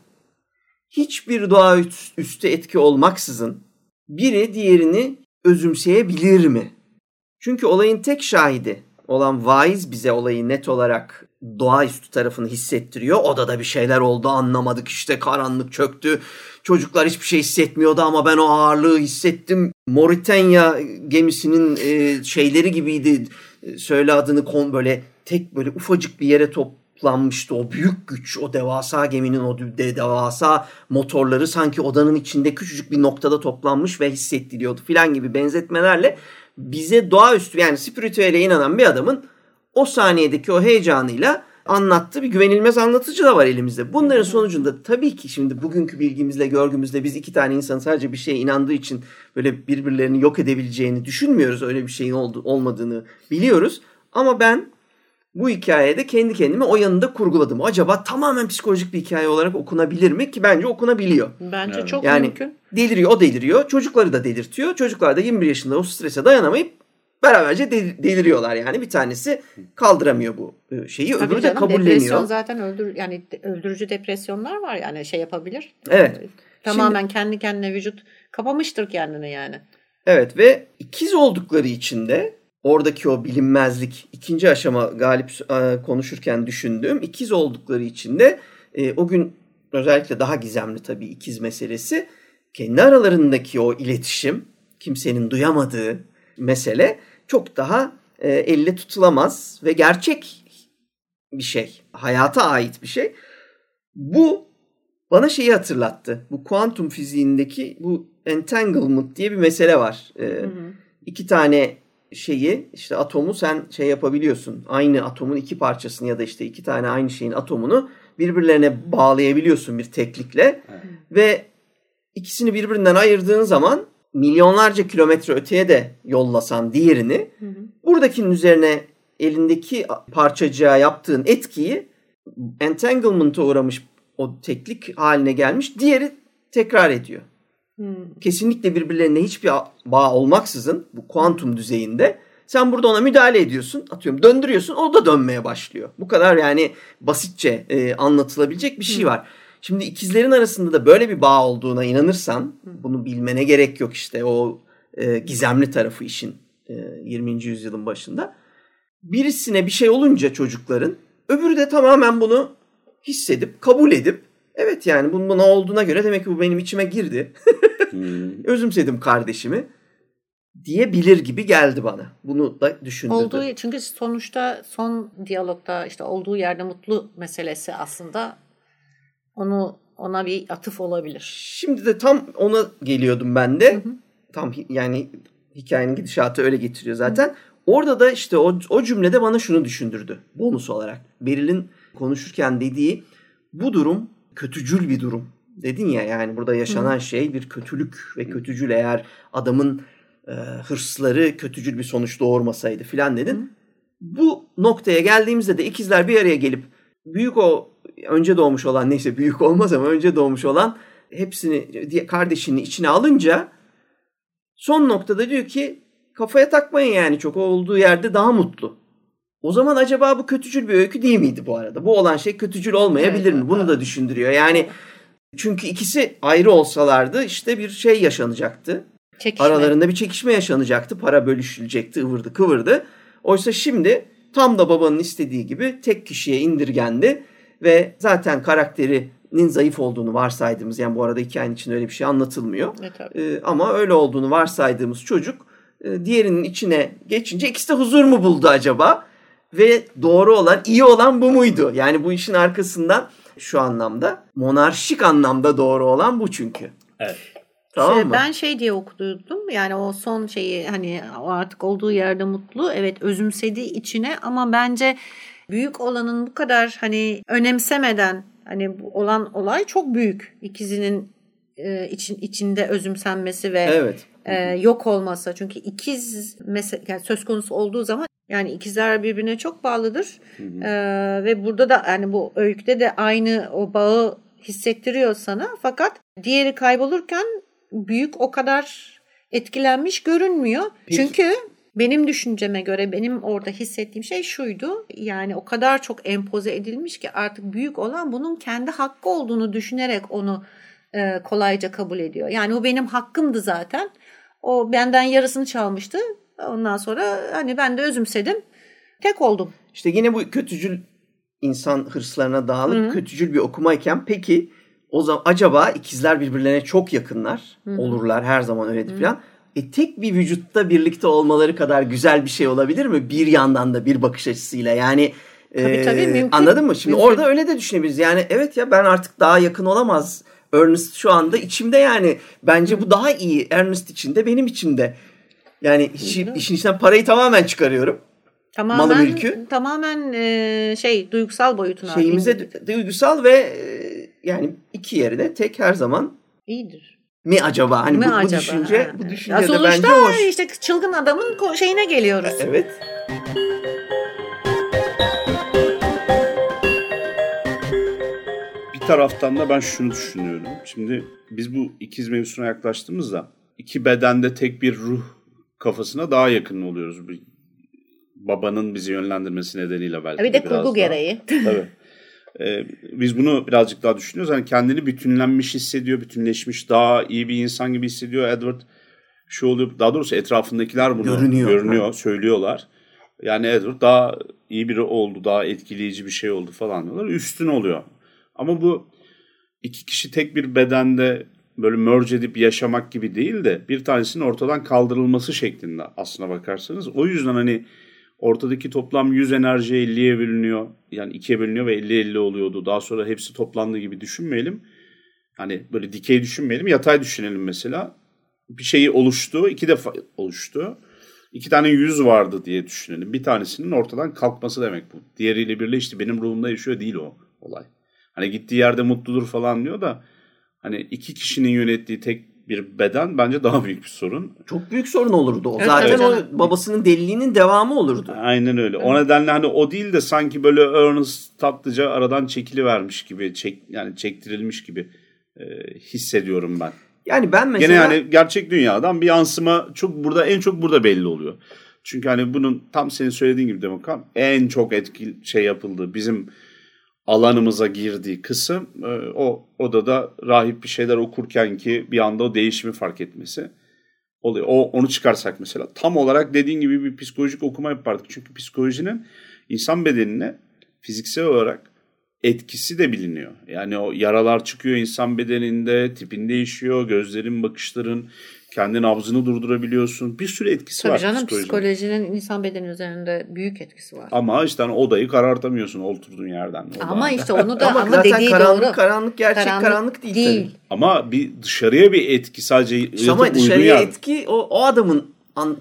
Speaker 3: hiçbir doğa üstü etki olmaksızın biri diğerini özümseyebilir mi? Çünkü olayın tek şahidi olan vaiz bize olayı net olarak doğaüstü tarafını hissettiriyor. Odada bir şeyler oldu anlamadık işte karanlık çöktü. Çocuklar hiçbir şey hissetmiyordu ama ben o ağırlığı hissettim. Moritanya gemisinin e, şeyleri gibiydi. E, söyle adını kon böyle tek böyle ufacık bir yere toplanmıştı o büyük güç o devasa geminin o de, devasa motorları sanki odanın içinde küçücük bir noktada toplanmış ve hissettiriyordu filan gibi benzetmelerle bize doğaüstü yani spiritüele inanan bir adamın o saniyedeki o heyecanıyla anlattığı bir güvenilmez anlatıcı da var elimizde. Bunların sonucunda tabii ki şimdi bugünkü bilgimizle, görgümüzle biz iki tane insan sadece bir şeye inandığı için böyle birbirlerini yok edebileceğini düşünmüyoruz. Öyle bir şeyin oldu, olmadığını biliyoruz. Ama ben bu hikayede kendi kendime o yanında kurguladım. Acaba tamamen psikolojik bir hikaye olarak okunabilir mi? Ki bence okunabiliyor.
Speaker 2: Bence evet. çok
Speaker 3: yani,
Speaker 2: mümkün.
Speaker 3: Deliriyor, o deliriyor. Çocukları da delirtiyor. Çocuklar da 21 yaşında o strese dayanamayıp beraberce deliriyorlar yani. Bir tanesi kaldıramıyor bu e, şeyi, Tabii öbürü canım, de kabulleniyor.
Speaker 2: Depresyon zaten öldür yani öldürücü depresyonlar var yani şey yapabilir.
Speaker 3: Evet.
Speaker 2: Tamamen Şimdi, kendi kendine vücut kapamıştır kendini yani.
Speaker 3: Evet ve ikiz oldukları için de oradaki o bilinmezlik ikinci aşama galip e, konuşurken düşündüğüm ikiz oldukları için de e, o gün özellikle daha gizemli tabii ikiz meselesi kendi aralarındaki o iletişim kimsenin duyamadığı mesele çok daha e, elle tutulamaz ve gerçek bir şey. Hayata ait bir şey. Bu bana şeyi hatırlattı. Bu kuantum fiziğindeki bu entanglement diye bir mesele var. Ee, hı hı. İki tane şeyi işte atomu sen şey yapabiliyorsun. Aynı atomun iki parçasını ya da işte iki tane aynı şeyin atomunu birbirlerine bağlayabiliyorsun bir teklikle. Evet. Ve ikisini birbirinden ayırdığın zaman milyonlarca kilometre öteye de yollasan diğerini hı hı. buradakinin üzerine elindeki parçacığa yaptığın etkiyi entanglement'a uğramış o teklik haline gelmiş diğeri tekrar ediyor. Hmm. Kesinlikle birbirlerine hiçbir bağ olmaksızın bu kuantum düzeyinde sen burada ona müdahale ediyorsun. Atıyorum döndürüyorsun o da dönmeye başlıyor. Bu kadar yani basitçe e, anlatılabilecek bir şey hmm. Şimdi ikizlerin arasında da böyle bir bağ olduğuna inanırsan bunu bilmene gerek yok işte o e, gizemli tarafı işin e, 20. yüzyılın başında. Birisine bir şey olunca çocukların öbürü de tamamen bunu hissedip kabul edip evet yani bunun buna olduğuna göre demek ki bu benim içime girdi. hmm. Özümsedim kardeşimi diyebilir gibi geldi bana. Bunu da düşündürdü.
Speaker 2: Olduğu çünkü sonuçta son diyalogda işte olduğu yerde mutlu meselesi aslında onu ona bir atıf olabilir.
Speaker 3: Şimdi de tam ona geliyordum ben de. Hı hı. Tam yani hikayenin gidişatı öyle getiriyor zaten. Hı. Orada da işte o, o cümlede bana şunu düşündürdü bonus olarak. Beril'in konuşurken dediği bu durum kötücül bir durum. Dedin ya yani burada yaşanan Hı. şey bir kötülük ve kötücül eğer adamın e, hırsları kötücül bir sonuç doğurmasaydı filan dedin. Hı. Bu noktaya geldiğimizde de ikizler bir araya gelip büyük o önce doğmuş olan neyse büyük olmaz ama önce doğmuş olan hepsini kardeşini içine alınca son noktada diyor ki kafaya takmayın yani çok olduğu yerde daha mutlu. O zaman acaba bu kötücül bir öykü değil miydi bu arada? Bu olan şey kötücül olmayabilir evet, mi? Bunu da düşündürüyor. Yani çünkü ikisi ayrı olsalardı işte bir şey yaşanacaktı. Çekişme. Aralarında bir çekişme yaşanacaktı. Para bölüşülecekti, ıvırdı kıvırdı. Oysa şimdi tam da babanın istediği gibi tek kişiye indirgendi ve zaten karakterinin zayıf olduğunu varsaydığımız yani bu arada hikayenin içinde öyle bir şey anlatılmıyor. E, ee, ama öyle olduğunu varsaydığımız çocuk e, diğerinin içine geçince ikisi de huzur mu buldu acaba? Ve doğru olan, iyi olan bu muydu? Yani bu işin arkasından şu anlamda monarşik anlamda doğru olan bu çünkü.
Speaker 1: Evet.
Speaker 2: Tamam şey, mı? Ben şey diye okudum yani o son şeyi hani o artık olduğu yerde mutlu evet özümsedi içine ama bence büyük olanın bu kadar hani önemsemeden hani olan olay çok büyük. İkizinin e, için içinde özümsenmesi ve
Speaker 3: evet.
Speaker 2: e, yok olması. Çünkü ikiz mesela yani söz konusu olduğu zaman yani ikizler birbirine çok bağlıdır. Hı hı. E, ve burada da yani bu öyküde de aynı o bağı hissettiriyor sana. Fakat diğeri kaybolurken büyük o kadar etkilenmiş görünmüyor. Peki. Çünkü benim düşünceme göre benim orada hissettiğim şey şuydu. Yani o kadar çok empoze edilmiş ki artık büyük olan bunun kendi hakkı olduğunu düşünerek onu e, kolayca kabul ediyor. Yani o benim hakkımdı zaten. O benden yarısını çalmıştı. Ondan sonra hani ben de özümsedim. Tek oldum.
Speaker 3: İşte yine bu kötücül insan hırslarına dağılıp Hı-hı. kötücül bir okumayken peki o zaman acaba ikizler birbirlerine çok yakınlar Hı-hı. olurlar her zaman öyledir falan. E tek bir vücutta birlikte olmaları kadar güzel bir şey olabilir mi? Bir yandan da bir bakış açısıyla yani tabii, e, tabii, mümkün. anladın mı? Şimdi mümkün. orada öyle de düşünebiliriz. Yani evet ya ben artık daha yakın olamaz. Ernest şu anda içimde yani. Bence bu daha iyi. Ernest içinde benim içimde. Yani işi, işin içinden parayı tamamen çıkarıyorum.
Speaker 2: Tamamen, malı mülkü. Tamamen e, şey duygusal boyutuna.
Speaker 3: Şeyimize duygusal ve e, yani iki yerine tek her zaman
Speaker 2: iyidir.
Speaker 3: Mi acaba? Hani mi bu, acaba? bu düşünce ha. bu düşünce ya de bence hoş.
Speaker 2: işte çılgın adamın şeyine geliyoruz.
Speaker 3: Evet.
Speaker 1: Bir taraftan da ben şunu düşünüyorum. Şimdi biz bu ikiz mevzusuna yaklaştığımızda iki bedende tek bir ruh kafasına daha yakın oluyoruz babanın bizi yönlendirmesi nedeniyle belki.
Speaker 2: Bir de kurgu gereği.
Speaker 1: Tabii. Ee, biz bunu birazcık daha düşünüyoruz. Yani kendini bütünlenmiş hissediyor, bütünleşmiş, daha iyi bir insan gibi hissediyor. Edward şu oluyor, daha doğrusu etrafındakiler bunu görünüyor, görünüyor söylüyorlar. Yani Edward daha iyi biri oldu, daha etkileyici bir şey oldu falan diyorlar. Üstün oluyor. Ama bu iki kişi tek bir bedende böyle merge edip yaşamak gibi değil de bir tanesinin ortadan kaldırılması şeklinde aslına bakarsanız. O yüzden hani Ortadaki toplam 100 enerji 50'ye bölünüyor. Yani 2'ye bölünüyor ve 50-50 oluyordu. Daha sonra hepsi toplandığı gibi düşünmeyelim. Hani böyle dikey düşünmeyelim. Yatay düşünelim mesela. Bir şeyi oluştu. iki defa oluştu. İki tane yüz vardı diye düşünelim. Bir tanesinin ortadan kalkması demek bu. Diğeriyle birleşti. Benim ruhumda yaşıyor değil o olay. Hani gittiği yerde mutludur falan diyor da hani iki kişinin yönettiği tek bir beden bence daha büyük bir sorun.
Speaker 3: Çok büyük sorun olurdu o. Evet, Zaten evet. o babasının deliliğinin devamı olurdu.
Speaker 1: Aynen öyle. Evet. O nedenle hani o değil de sanki böyle Ernest tatlıca aradan çekili vermiş gibi, çek, yani çektirilmiş gibi e, hissediyorum ben.
Speaker 3: Yani ben mesela...
Speaker 1: Gene yani gerçek dünyadan bir yansıma çok burada en çok burada belli oluyor. Çünkü hani bunun tam senin söylediğin gibi Demokan en çok etkili şey yapıldı. Bizim alanımıza girdiği kısım e, o odada rahip bir şeyler okurken ki bir anda o değişimi fark etmesi oluyor. O onu çıkarsak mesela tam olarak dediğin gibi bir psikolojik okuma yapardık. Çünkü psikolojinin insan bedenine fiziksel olarak etkisi de biliniyor. Yani o yaralar çıkıyor insan bedeninde, tipin değişiyor, gözlerin, bakışların, kendi nabzını durdurabiliyorsun. Bir sürü etkisi
Speaker 2: Tabii
Speaker 1: var
Speaker 2: canım psikolojinin. psikolojinin insan bedeni üzerinde büyük etkisi var.
Speaker 1: Ama işte hani odayı karartamıyorsun oturduğun yerden.
Speaker 2: Oda. Ama işte onu da
Speaker 3: ama,
Speaker 2: ama dediği
Speaker 3: karanlık,
Speaker 2: doğru.
Speaker 3: Karanlık gerçek karanlık, karanlık değil, değil. Tabii.
Speaker 1: Ama bir dışarıya bir etki sadece
Speaker 3: Ama dışarıya etki o, o adamın an,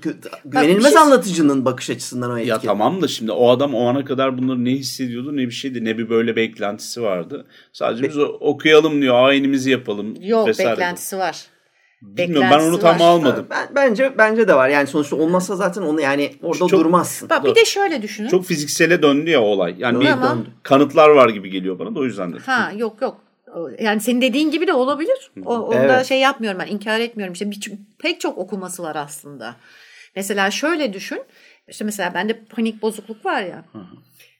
Speaker 3: güvenilmez şey... anlatıcının bakış açısından o etki.
Speaker 1: Ya tamam da şimdi o adam o ana kadar bunları ne hissediyordu ne bir şeydi ne bir böyle beklentisi vardı. Sadece Be- biz okuyalım diyor ayinimizi yapalım.
Speaker 2: Yok vesaire. beklentisi var.
Speaker 1: Bilmiyorum ben onu tam var. almadım.
Speaker 3: Ben, bence bence de var. Yani sonuçta olmazsa zaten onu yani orada çok, durmazsın.
Speaker 2: Bak bir de şöyle düşünün.
Speaker 1: Çok fiziksele döndü ya olay. Yani bir döndü. kanıtlar var gibi geliyor bana da o yüzden de.
Speaker 2: Ha yok yok. Yani senin dediğin gibi de olabilir. O, onda evet. şey yapmıyorum ben inkar etmiyorum. İşte bir, pek çok okuması var aslında. Mesela şöyle düşün. İşte mesela bende panik bozukluk var ya.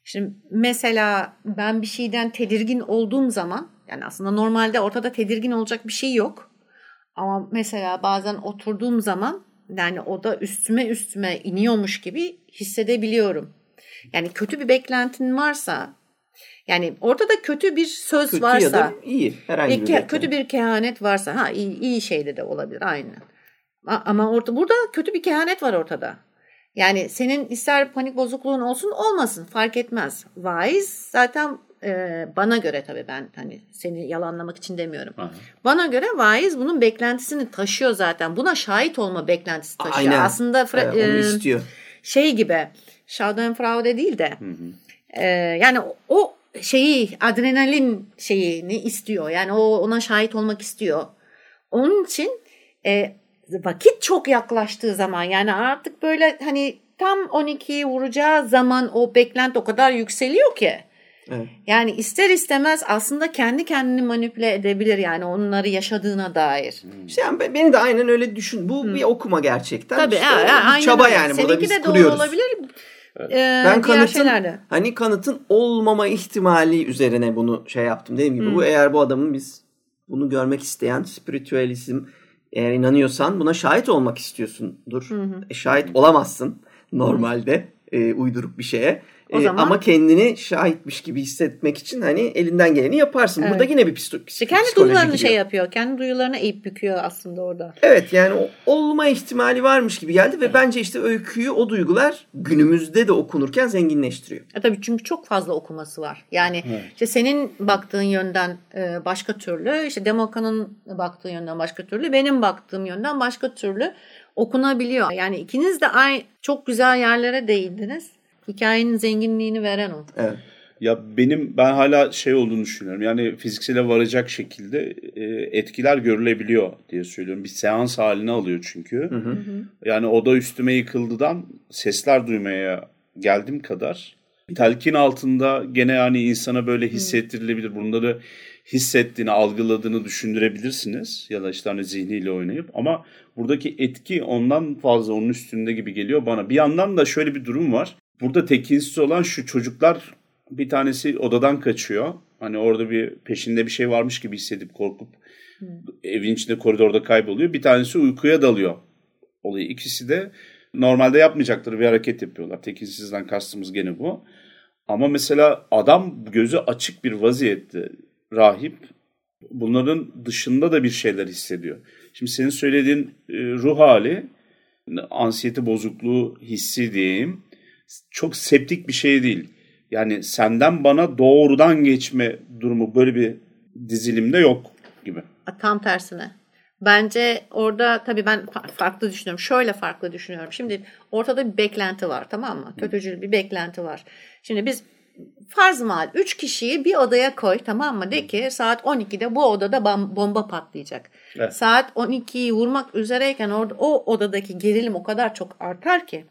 Speaker 2: Şimdi mesela ben bir şeyden tedirgin olduğum zaman yani aslında normalde ortada tedirgin olacak bir şey yok. Ama mesela bazen oturduğum zaman yani o da üstüme üstüme iniyormuş gibi hissedebiliyorum. Yani kötü bir beklentin varsa yani ortada kötü bir söz
Speaker 3: kötü
Speaker 2: varsa
Speaker 3: ya da iyi herhangi bir,
Speaker 2: bir kötü bir kehanet varsa ha iyi, iyi şeyde de olabilir aynı. Ama orada burada kötü bir kehanet var ortada. Yani senin ister panik bozukluğun olsun olmasın fark etmez. Wise zaten e, bana göre tabii ben hani seni yalanlamak için demiyorum. Aha. Bana göre vaiz bunun beklentisini taşıyor zaten. Buna şahit olma beklentisi taşıyor. Aynen. Aslında fra-
Speaker 3: evet, onu istiyor.
Speaker 2: şey gibi Schadenfreude değil de hı hı. E, yani o şeyi adrenalin şeyini istiyor. Yani o ona şahit olmak istiyor. Onun için e, vakit çok yaklaştığı zaman yani artık böyle hani tam 12'yi vuracağı zaman o beklenti o kadar yükseliyor ki.
Speaker 3: Evet.
Speaker 2: Yani ister istemez aslında kendi kendini manipüle edebilir yani onları yaşadığına dair.
Speaker 3: İşte yani be- beni de aynen öyle düşün. Bu bir okuma gerçekten.
Speaker 2: Tabii
Speaker 3: İşte
Speaker 2: ya,
Speaker 3: o
Speaker 2: ya,
Speaker 3: bir
Speaker 2: aynen
Speaker 3: çaba
Speaker 2: öyle.
Speaker 3: yani. Burada
Speaker 2: Seninki
Speaker 3: biz
Speaker 2: de doğru
Speaker 3: kuruyoruz.
Speaker 2: olabilir. Ee,
Speaker 3: Ben kanıtın
Speaker 2: şeylerde.
Speaker 3: hani kanıtın olmama ihtimali üzerine bunu şey yaptım. Dediğim gibi
Speaker 2: Hmm.
Speaker 3: bu eğer bu adamın biz bunu görmek isteyen spiritüalizm eğer inanıyorsan buna şahit olmak istiyorsundur. E, şahit olamazsın normalde e, uydurup bir şeye.
Speaker 2: O
Speaker 3: E,
Speaker 2: zaman-
Speaker 3: Ama kendini şahitmiş gibi hissetmek için hani elinden geleni yaparsın.
Speaker 2: Evet.
Speaker 3: Burada yine bir
Speaker 2: İşte kendi
Speaker 3: psikoloji
Speaker 2: duygularını
Speaker 3: gidiyor.
Speaker 2: şey yapıyor. Kendi duygularını eğip büküyor aslında orada.
Speaker 3: Evet yani olma ihtimali varmış gibi geldi ve bence işte öyküyü o duygular günümüzde de okunurken zenginleştiriyor.
Speaker 2: E tabii çünkü çok fazla okuması var. Yani işte senin baktığın yönden e, başka türlü, işte Demoka'nın baktığı yönden başka türlü, benim baktığım yönden başka türlü okunabiliyor. Yani ikiniz de ay çok güzel yerlere değindiniz. Hikayenin zenginliğini veren o.
Speaker 3: Evet.
Speaker 1: Ya benim ben hala şey olduğunu düşünüyorum. Yani fiziksele varacak şekilde e, etkiler görülebiliyor diye söylüyorum. Bir seans haline alıyor çünkü. Yani oda üstüme yıkıldıdan sesler duymaya geldim kadar telkin altında gene yani insana böyle hissettirilebilir. Bunları hissettiğini, algıladığını düşündürebilirsiniz ya da işte hani zihniyle oynayıp ama buradaki etki ondan fazla onun üstünde gibi geliyor bana. Bir yandan da şöyle bir durum var. Burada tekinsiz olan şu çocuklar bir tanesi odadan kaçıyor. Hani orada bir peşinde bir şey varmış gibi hissedip korkup evin içinde koridorda kayboluyor. Bir tanesi uykuya dalıyor. Olayı ikisi de normalde yapmayacakları bir hareket yapıyorlar. Tekinsizden kastımız gene bu. Ama mesela adam gözü açık bir vaziyette rahip bunların dışında da bir şeyler hissediyor. Şimdi senin söylediğin e, ruh hali ansiyete bozukluğu hissi diyeyim çok septik bir şey değil. Yani senden bana doğrudan geçme durumu böyle bir dizilimde yok gibi.
Speaker 2: Tam tersine. Bence orada tabii ben fa- farklı düşünüyorum. Şöyle farklı düşünüyorum. Şimdi ortada bir beklenti var tamam mı? Kötücül bir beklenti var. Şimdi biz farz mal 3 kişiyi bir odaya koy tamam mı? De ki saat 12'de bu odada bomba patlayacak.
Speaker 1: Evet.
Speaker 2: Saat 12'yi vurmak üzereyken orada o odadaki gerilim o kadar çok artar ki.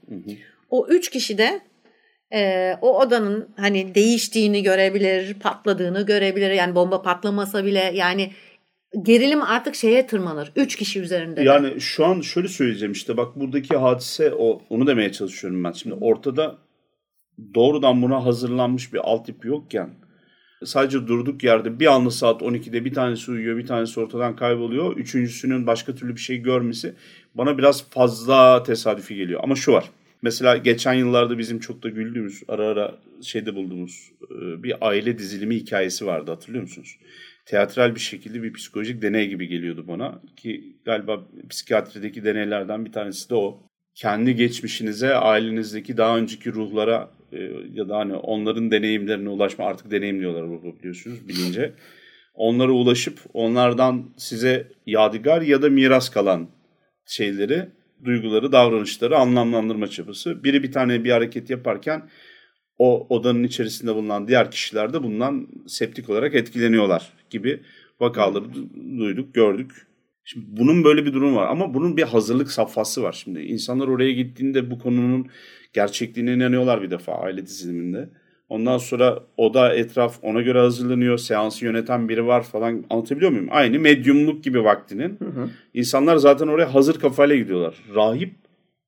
Speaker 2: O 3 kişi de e, o odanın hani değiştiğini görebilir, patladığını görebilir. Yani bomba patlamasa bile yani gerilim artık şeye tırmanır. Üç kişi üzerinde. de.
Speaker 1: Yani şu an şöyle söyleyeceğim işte bak buradaki hadise o onu demeye çalışıyorum ben. Şimdi ortada doğrudan buna hazırlanmış bir altyapı yokken sadece durduk yerde bir anda saat 12'de bir tanesi uyuyor bir tanesi ortadan kayboluyor. Üçüncüsünün başka türlü bir şey görmesi bana biraz fazla tesadüfi geliyor. Ama şu var. Mesela geçen yıllarda bizim çok da güldüğümüz ara ara şeyde bulduğumuz e, bir aile dizilimi hikayesi vardı hatırlıyor musunuz? Teatral bir şekilde bir psikolojik deney gibi geliyordu bana ki galiba psikiyatrideki deneylerden bir tanesi de o. Kendi geçmişinize, ailenizdeki daha önceki ruhlara e, ya da hani onların deneyimlerine ulaşma artık deneyimliyorlar ruhu biliyorsunuz bilince. Onlara ulaşıp onlardan size yadigar ya da miras kalan şeyleri, duyguları, davranışları anlamlandırma çabası. Biri bir tane bir hareket yaparken o odanın içerisinde bulunan diğer kişiler de bundan septik olarak etkileniyorlar gibi vakaları du- duyduk, gördük. Şimdi bunun böyle bir durum var ama bunun bir hazırlık safhası var şimdi. İnsanlar oraya gittiğinde bu konunun gerçekliğine inanıyorlar bir defa aile diziliminde. Ondan sonra oda etraf ona göre hazırlanıyor. Seansı yöneten biri var falan anlatabiliyor muyum? Aynı medyumluk gibi vaktinin. İnsanlar zaten oraya hazır kafayla gidiyorlar. Rahip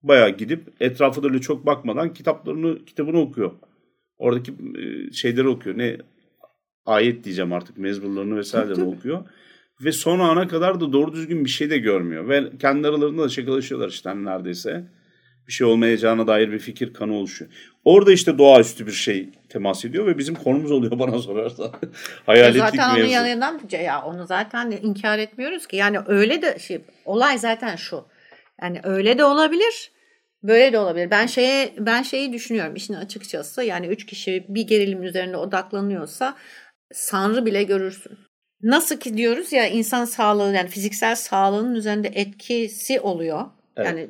Speaker 1: bayağı gidip etrafa da öyle çok bakmadan kitaplarını kitabını okuyor. Oradaki e, şeyleri okuyor. Ne ayet diyeceğim artık mezmurlarını vesairelerini okuyor. Ve son ana kadar da doğru düzgün bir şey de görmüyor. Ve kendi aralarında da şakalaşıyorlar işte hani neredeyse. Bir şey olmayacağına dair bir fikir kanı oluşuyor. Orada işte doğaüstü bir şey temas ediyor ve bizim konumuz oluyor bana sorarsan. Hayaletlik
Speaker 2: zaten onun
Speaker 1: mevzu.
Speaker 2: yanından ya onu zaten inkar etmiyoruz ki. Yani öyle de şey olay zaten şu. Yani öyle de olabilir. Böyle de olabilir. Ben şeye ben şeyi düşünüyorum işin açıkçası. Yani üç kişi bir gerilim üzerine odaklanıyorsa sanrı bile görürsün. Nasıl ki diyoruz ya insan sağlığı yani fiziksel sağlığının üzerinde etkisi oluyor.
Speaker 1: Evet.
Speaker 2: Yani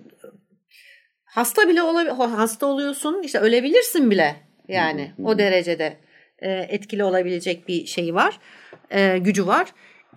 Speaker 2: hasta bile olabilir, hasta oluyorsun işte ölebilirsin bile yani o derecede e, etkili olabilecek bir şey var, e, gücü var.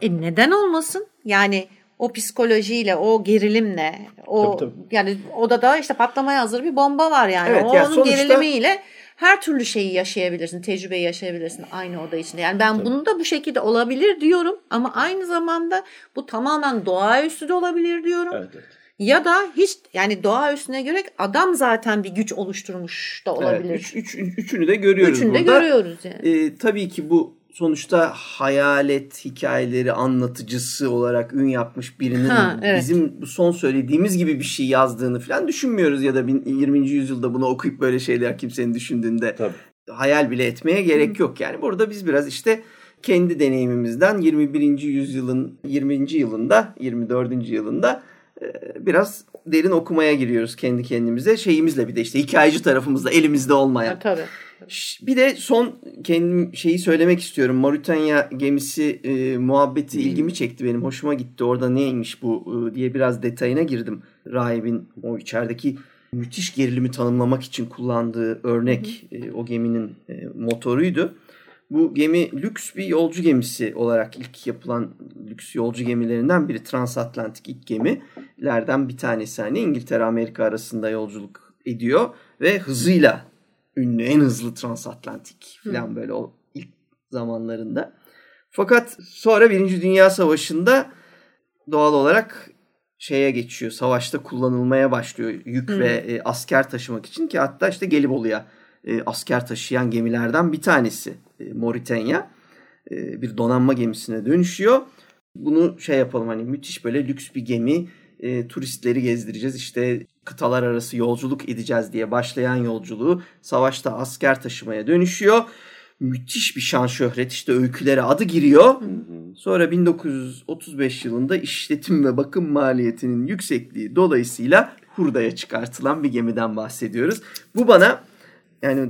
Speaker 2: E neden olmasın? Yani o psikolojiyle, o gerilimle, o
Speaker 1: Tabii, tabii.
Speaker 2: yani odada işte patlamaya hazır bir bomba var yani.
Speaker 3: Evet,
Speaker 2: o
Speaker 3: yani
Speaker 2: onun
Speaker 3: sonuçta-
Speaker 2: gerilimiyle her türlü şeyi yaşayabilirsin, tecrübeyi yaşayabilirsin aynı oda içinde. Yani ben bunu da bu şekilde olabilir diyorum ama aynı zamanda bu tamamen doğaüstü de olabilir diyorum.
Speaker 1: Evet, evet.
Speaker 2: Ya da hiç yani doğa üstüne göre adam zaten bir güç oluşturmuş da olabilir.
Speaker 3: Evet, üç, üç, üçünü de görüyoruz
Speaker 2: Üçünü de
Speaker 3: burada.
Speaker 2: görüyoruz yani.
Speaker 3: Ee, tabii ki bu sonuçta hayalet hikayeleri anlatıcısı olarak ün yapmış birinin
Speaker 2: Ha, evet.
Speaker 3: bizim bu son söylediğimiz gibi bir şey yazdığını falan düşünmüyoruz ya da bin- 20. yüzyılda bunu okuyup böyle şeyler kimsenin düşündüğünde
Speaker 1: Tabii.
Speaker 3: hayal bile etmeye gerek yok. Yani burada biz biraz işte kendi deneyimimizden 21. yüzyılın 20. yılında 24. yılında biraz derin okumaya giriyoruz kendi kendimize. Şeyimizle bir de işte hikayeci tarafımızda elimizde olmayan.
Speaker 2: Ha, tabii.
Speaker 3: Bir de son kendim şeyi söylemek istiyorum. Mauritanya gemisi e, muhabbeti ilgimi çekti benim. Hoşuma gitti. Orada neymiş bu e, diye biraz detayına girdim. Rahibin o içerideki müthiş gerilimi tanımlamak için kullandığı örnek e, o geminin e, motoruydu. Bu gemi lüks bir yolcu gemisi olarak ilk yapılan lüks yolcu gemilerinden biri. Transatlantik ilk gemilerden bir tanesi. Hani İngiltere Amerika arasında yolculuk ediyor ve hızıyla ünlü en hızlı transatlantik falan böyle o ilk zamanlarında. Fakat sonra Birinci Dünya Savaşı'nda doğal olarak şeye geçiyor. Savaşta kullanılmaya başlıyor yük ve e, asker taşımak için ki hatta işte Gelibolu'ya e, asker taşıyan gemilerden bir tanesi e, Mauritania. E, bir donanma gemisine dönüşüyor. Bunu şey yapalım hani müthiş böyle lüks bir gemi e, turistleri gezdireceğiz işte kıtalar arası yolculuk edeceğiz diye başlayan yolculuğu savaşta asker taşımaya dönüşüyor. Müthiş bir şan şöhret işte öykülere adı giriyor. Sonra 1935 yılında işletim ve bakım maliyetinin yüksekliği dolayısıyla hurdaya çıkartılan bir gemiden bahsediyoruz. Bu bana yani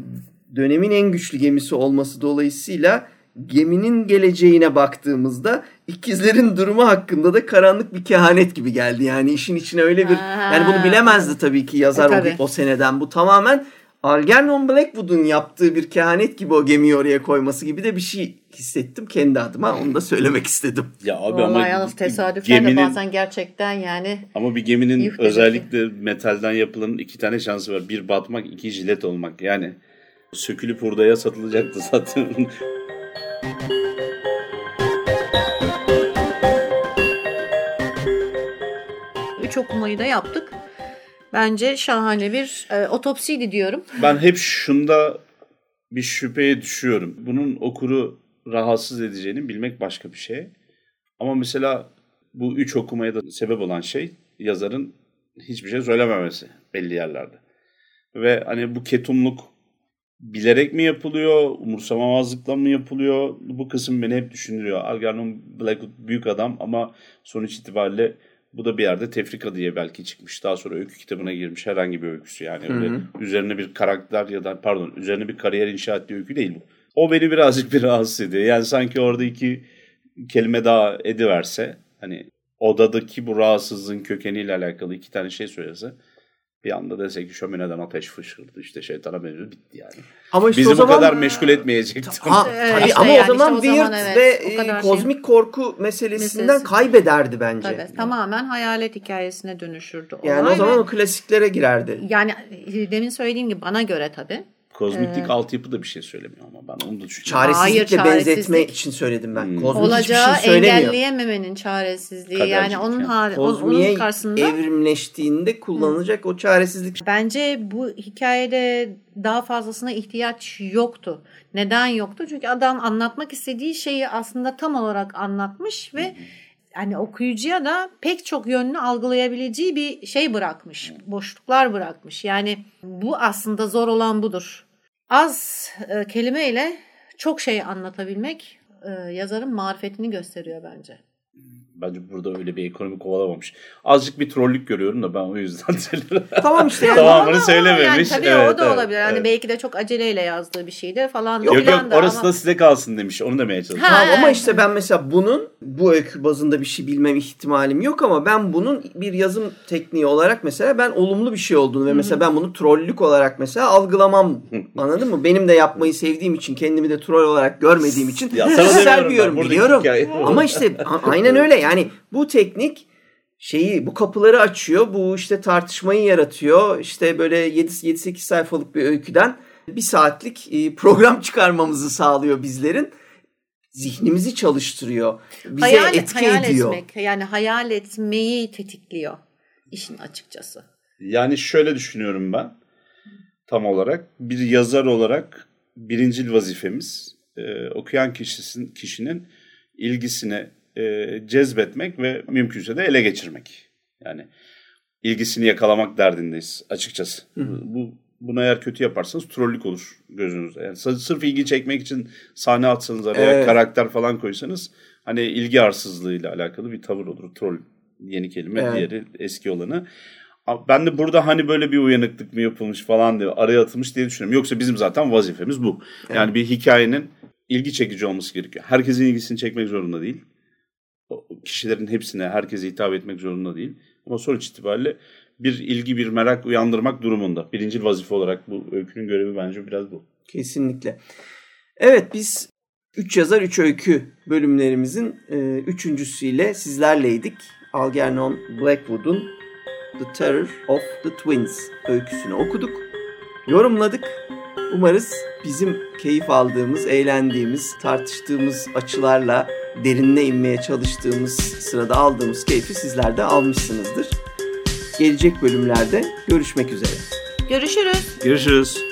Speaker 3: dönemin en güçlü gemisi olması dolayısıyla geminin geleceğine baktığımızda ikizlerin durumu hakkında da karanlık bir kehanet gibi geldi. Yani işin içine öyle bir yani bunu bilemezdi tabii ki yazar
Speaker 2: E,
Speaker 3: o,
Speaker 2: tabii.
Speaker 3: o seneden. Bu tamamen Algernon Blackwood'un yaptığı bir kehanet gibi o gemiyi oraya koyması gibi de bir şey hissettim kendi adıma. Onu da söylemek istedim.
Speaker 1: Ya abi ama
Speaker 2: Vallahi yalnız tesadüfler de
Speaker 1: geminin
Speaker 2: bazen gerçekten yani
Speaker 1: ama bir geminin özellikle metalden yapılanın iki tane şansı var. Bir batmak, iki jilet olmak. Yani sökülüp hurdaya satılacaktı zaten.
Speaker 2: üç okumayı da yaptık. Bence şahane bir e, otopsiydi diyorum.
Speaker 1: ben hep şunda bir şüpheye düşüyorum. Bunun okuru rahatsız edeceğini bilmek başka bir şey. Ama mesela bu üç okumaya da sebep olan şey yazarın hiçbir şey söylememesi belli yerlerde. Ve hani bu ketumluk bilerek mi yapılıyor, umursamamazlıkla mı yapılıyor? Bu kısım beni hep düşündürüyor. Algernon Blackwood büyük adam ama sonuç itibariyle bu da bir yerde tefrika diye belki çıkmış. Daha sonra öykü kitabına girmiş herhangi bir öyküsü. Yani öyle üzerine bir karakter ya da pardon üzerine bir kariyer inşa ettiği öykü değil bu. O beni birazcık bir rahatsız ediyor. Yani sanki orada iki kelime daha ediverse hani odadaki bu rahatsızlığın kökeniyle alakalı iki tane şey söylese bir anda dese ki şömineden ateş fışkırdı işte şeytana benziyor bitti yani.
Speaker 3: Ama işte
Speaker 1: Bizi
Speaker 3: o zaman...
Speaker 1: bu kadar meşgul etmeyecekti.
Speaker 3: Ha,
Speaker 2: Evet, işte
Speaker 3: ama
Speaker 2: yani
Speaker 3: o zaman
Speaker 2: işte
Speaker 3: weird
Speaker 2: evet,
Speaker 3: ve
Speaker 2: o kadar
Speaker 3: e,
Speaker 2: şey-
Speaker 3: kozmik korku meselesinden
Speaker 2: Meselesi.
Speaker 3: kaybederdi bence.
Speaker 2: Tabii, tamamen hayalet hikayesine dönüşürdü.
Speaker 3: Yani
Speaker 2: olay
Speaker 3: o zaman
Speaker 2: ve-
Speaker 3: o klasiklere girerdi.
Speaker 2: yani e, demin söylediğim gibi bana göre tabii.
Speaker 1: Kozmiklik altyapı da bir şey söylemiyor ama ben onu da düşünüyorum.
Speaker 3: Çaresizlikle
Speaker 2: Hayır,
Speaker 3: benzetme
Speaker 2: çaresizlik.
Speaker 3: için söyledim ben.
Speaker 1: Hmm.
Speaker 3: Kozmik
Speaker 2: Olacağı
Speaker 3: hiçbir şey söylemiyor.
Speaker 2: engelleyememenin çaresizliği yani
Speaker 1: Kadercilik
Speaker 2: onun
Speaker 1: yani.
Speaker 2: hali, onun,
Speaker 3: Kozmiye
Speaker 2: onun karşısında
Speaker 3: evrimleştiğinde kullanılacak o çaresizlik.
Speaker 2: bence bu hikayede daha fazlasına ihtiyaç yoktu. Neden yoktu? Çünkü adam anlatmak istediği şeyi aslında tam olarak anlatmış ve hani okuyucuya da pek çok yönlü algılayabileceği bir şey bırakmış. Boşluklar bırakmış. Yani bu aslında zor olan budur. Az e, kelimeyle çok şey anlatabilmek e, yazarın marifetini gösteriyor bence.
Speaker 1: Bence burada öyle bir ekonomi kovalamamış. Azıcık bir trollük görüyorum da ben o yüzden.
Speaker 3: Tamam işte yani.
Speaker 1: Tamamını
Speaker 2: Ama-
Speaker 1: söylememiş.
Speaker 2: Yani tabii
Speaker 1: Evet,
Speaker 2: o da
Speaker 1: evet,
Speaker 2: olabilir. Hani
Speaker 1: evet.
Speaker 2: belki de çok aceleyle yazdığı bir şeydi falan.
Speaker 1: Yok yok
Speaker 2: filan da
Speaker 1: orası
Speaker 2: ama-
Speaker 1: da size kalsın demiş. Onu demeye çalışıyorum.
Speaker 2: Ha,
Speaker 3: Tamam ama işte ben mesela bunun bu öykü bazında bir şey bilmem ihtimalim yok ama ben bunun bir yazım tekniği olarak mesela ben olumlu bir şey olduğunu ve mesela ben bunu trollük olarak mesela algılamam. Anladın mı? Benim de yapmayı sevdiğim için kendimi de troll olarak görmediğim için
Speaker 1: Ya sana
Speaker 3: kişisel bir
Speaker 1: ben,
Speaker 3: yorum biliyorum. Ama işte aynen öyle yani bu teknik şeyi bu kapıları açıyor. Bu işte tartışmayı yaratıyor. İşte böyle 7-8 sayfalık bir öyküden bir saatlik e, program çıkarmamızı sağlıyor bizlerin. Zihnimizi çalıştırıyor. Bize
Speaker 2: hayal,
Speaker 3: etki
Speaker 2: hayal
Speaker 3: ediyor.
Speaker 2: etmek yani hayal etmeyi tetikliyor işin açıkçası.
Speaker 1: Yani şöyle düşünüyorum ben tam olarak. Bir yazar olarak birincil vazifemiz e, okuyan kişisin, kişinin ilgisini e, cezbetmek ve mümkünse de ele geçirmek. Yani ilgisini yakalamak derdindeyiz açıkçası. Bu bunu eğer kötü yaparsanız trollük olur gözünüzde. Yani sırf ilgi çekmek için sahne atsanız araya
Speaker 3: Evet.
Speaker 1: karakter falan koysanız hani ilgi arsızlığıyla alakalı bir tavır olur. Troll yeni kelime,
Speaker 3: Evet.
Speaker 1: diğeri eski olanı. Ben de burada hani böyle bir uyanıklık mı yapılmış falan diye araya atılmış diye düşünüyorum. Yoksa bizim zaten vazifemiz bu. Yani bir hikayenin ilgi çekici olması gerekiyor. Herkesin ilgisini çekmek zorunda değil. Kişilerin hepsine, herkese hitap etmek zorunda değil. Ama sonuç itibariyle bir ilgi, bir merak uyandırmak durumunda. Birinci vazife olarak bu öykünün görevi bence biraz bu.
Speaker 3: Kesinlikle. Evet biz 3 yazar 3 öykü bölümlerimizin e, üçüncüsüyle sizlerleydik. Algernon Blackwood'un The Terror of the Twins öyküsünü okuduk. Yorumladık. Umarız bizim keyif aldığımız, eğlendiğimiz, tartıştığımız açılarla derinine inmeye çalıştığımız sırada aldığımız keyfi sizler de almışsınızdır. Gelecek bölümlerde görüşmek üzere.
Speaker 2: Görüşürüz.
Speaker 1: Görüşürüz.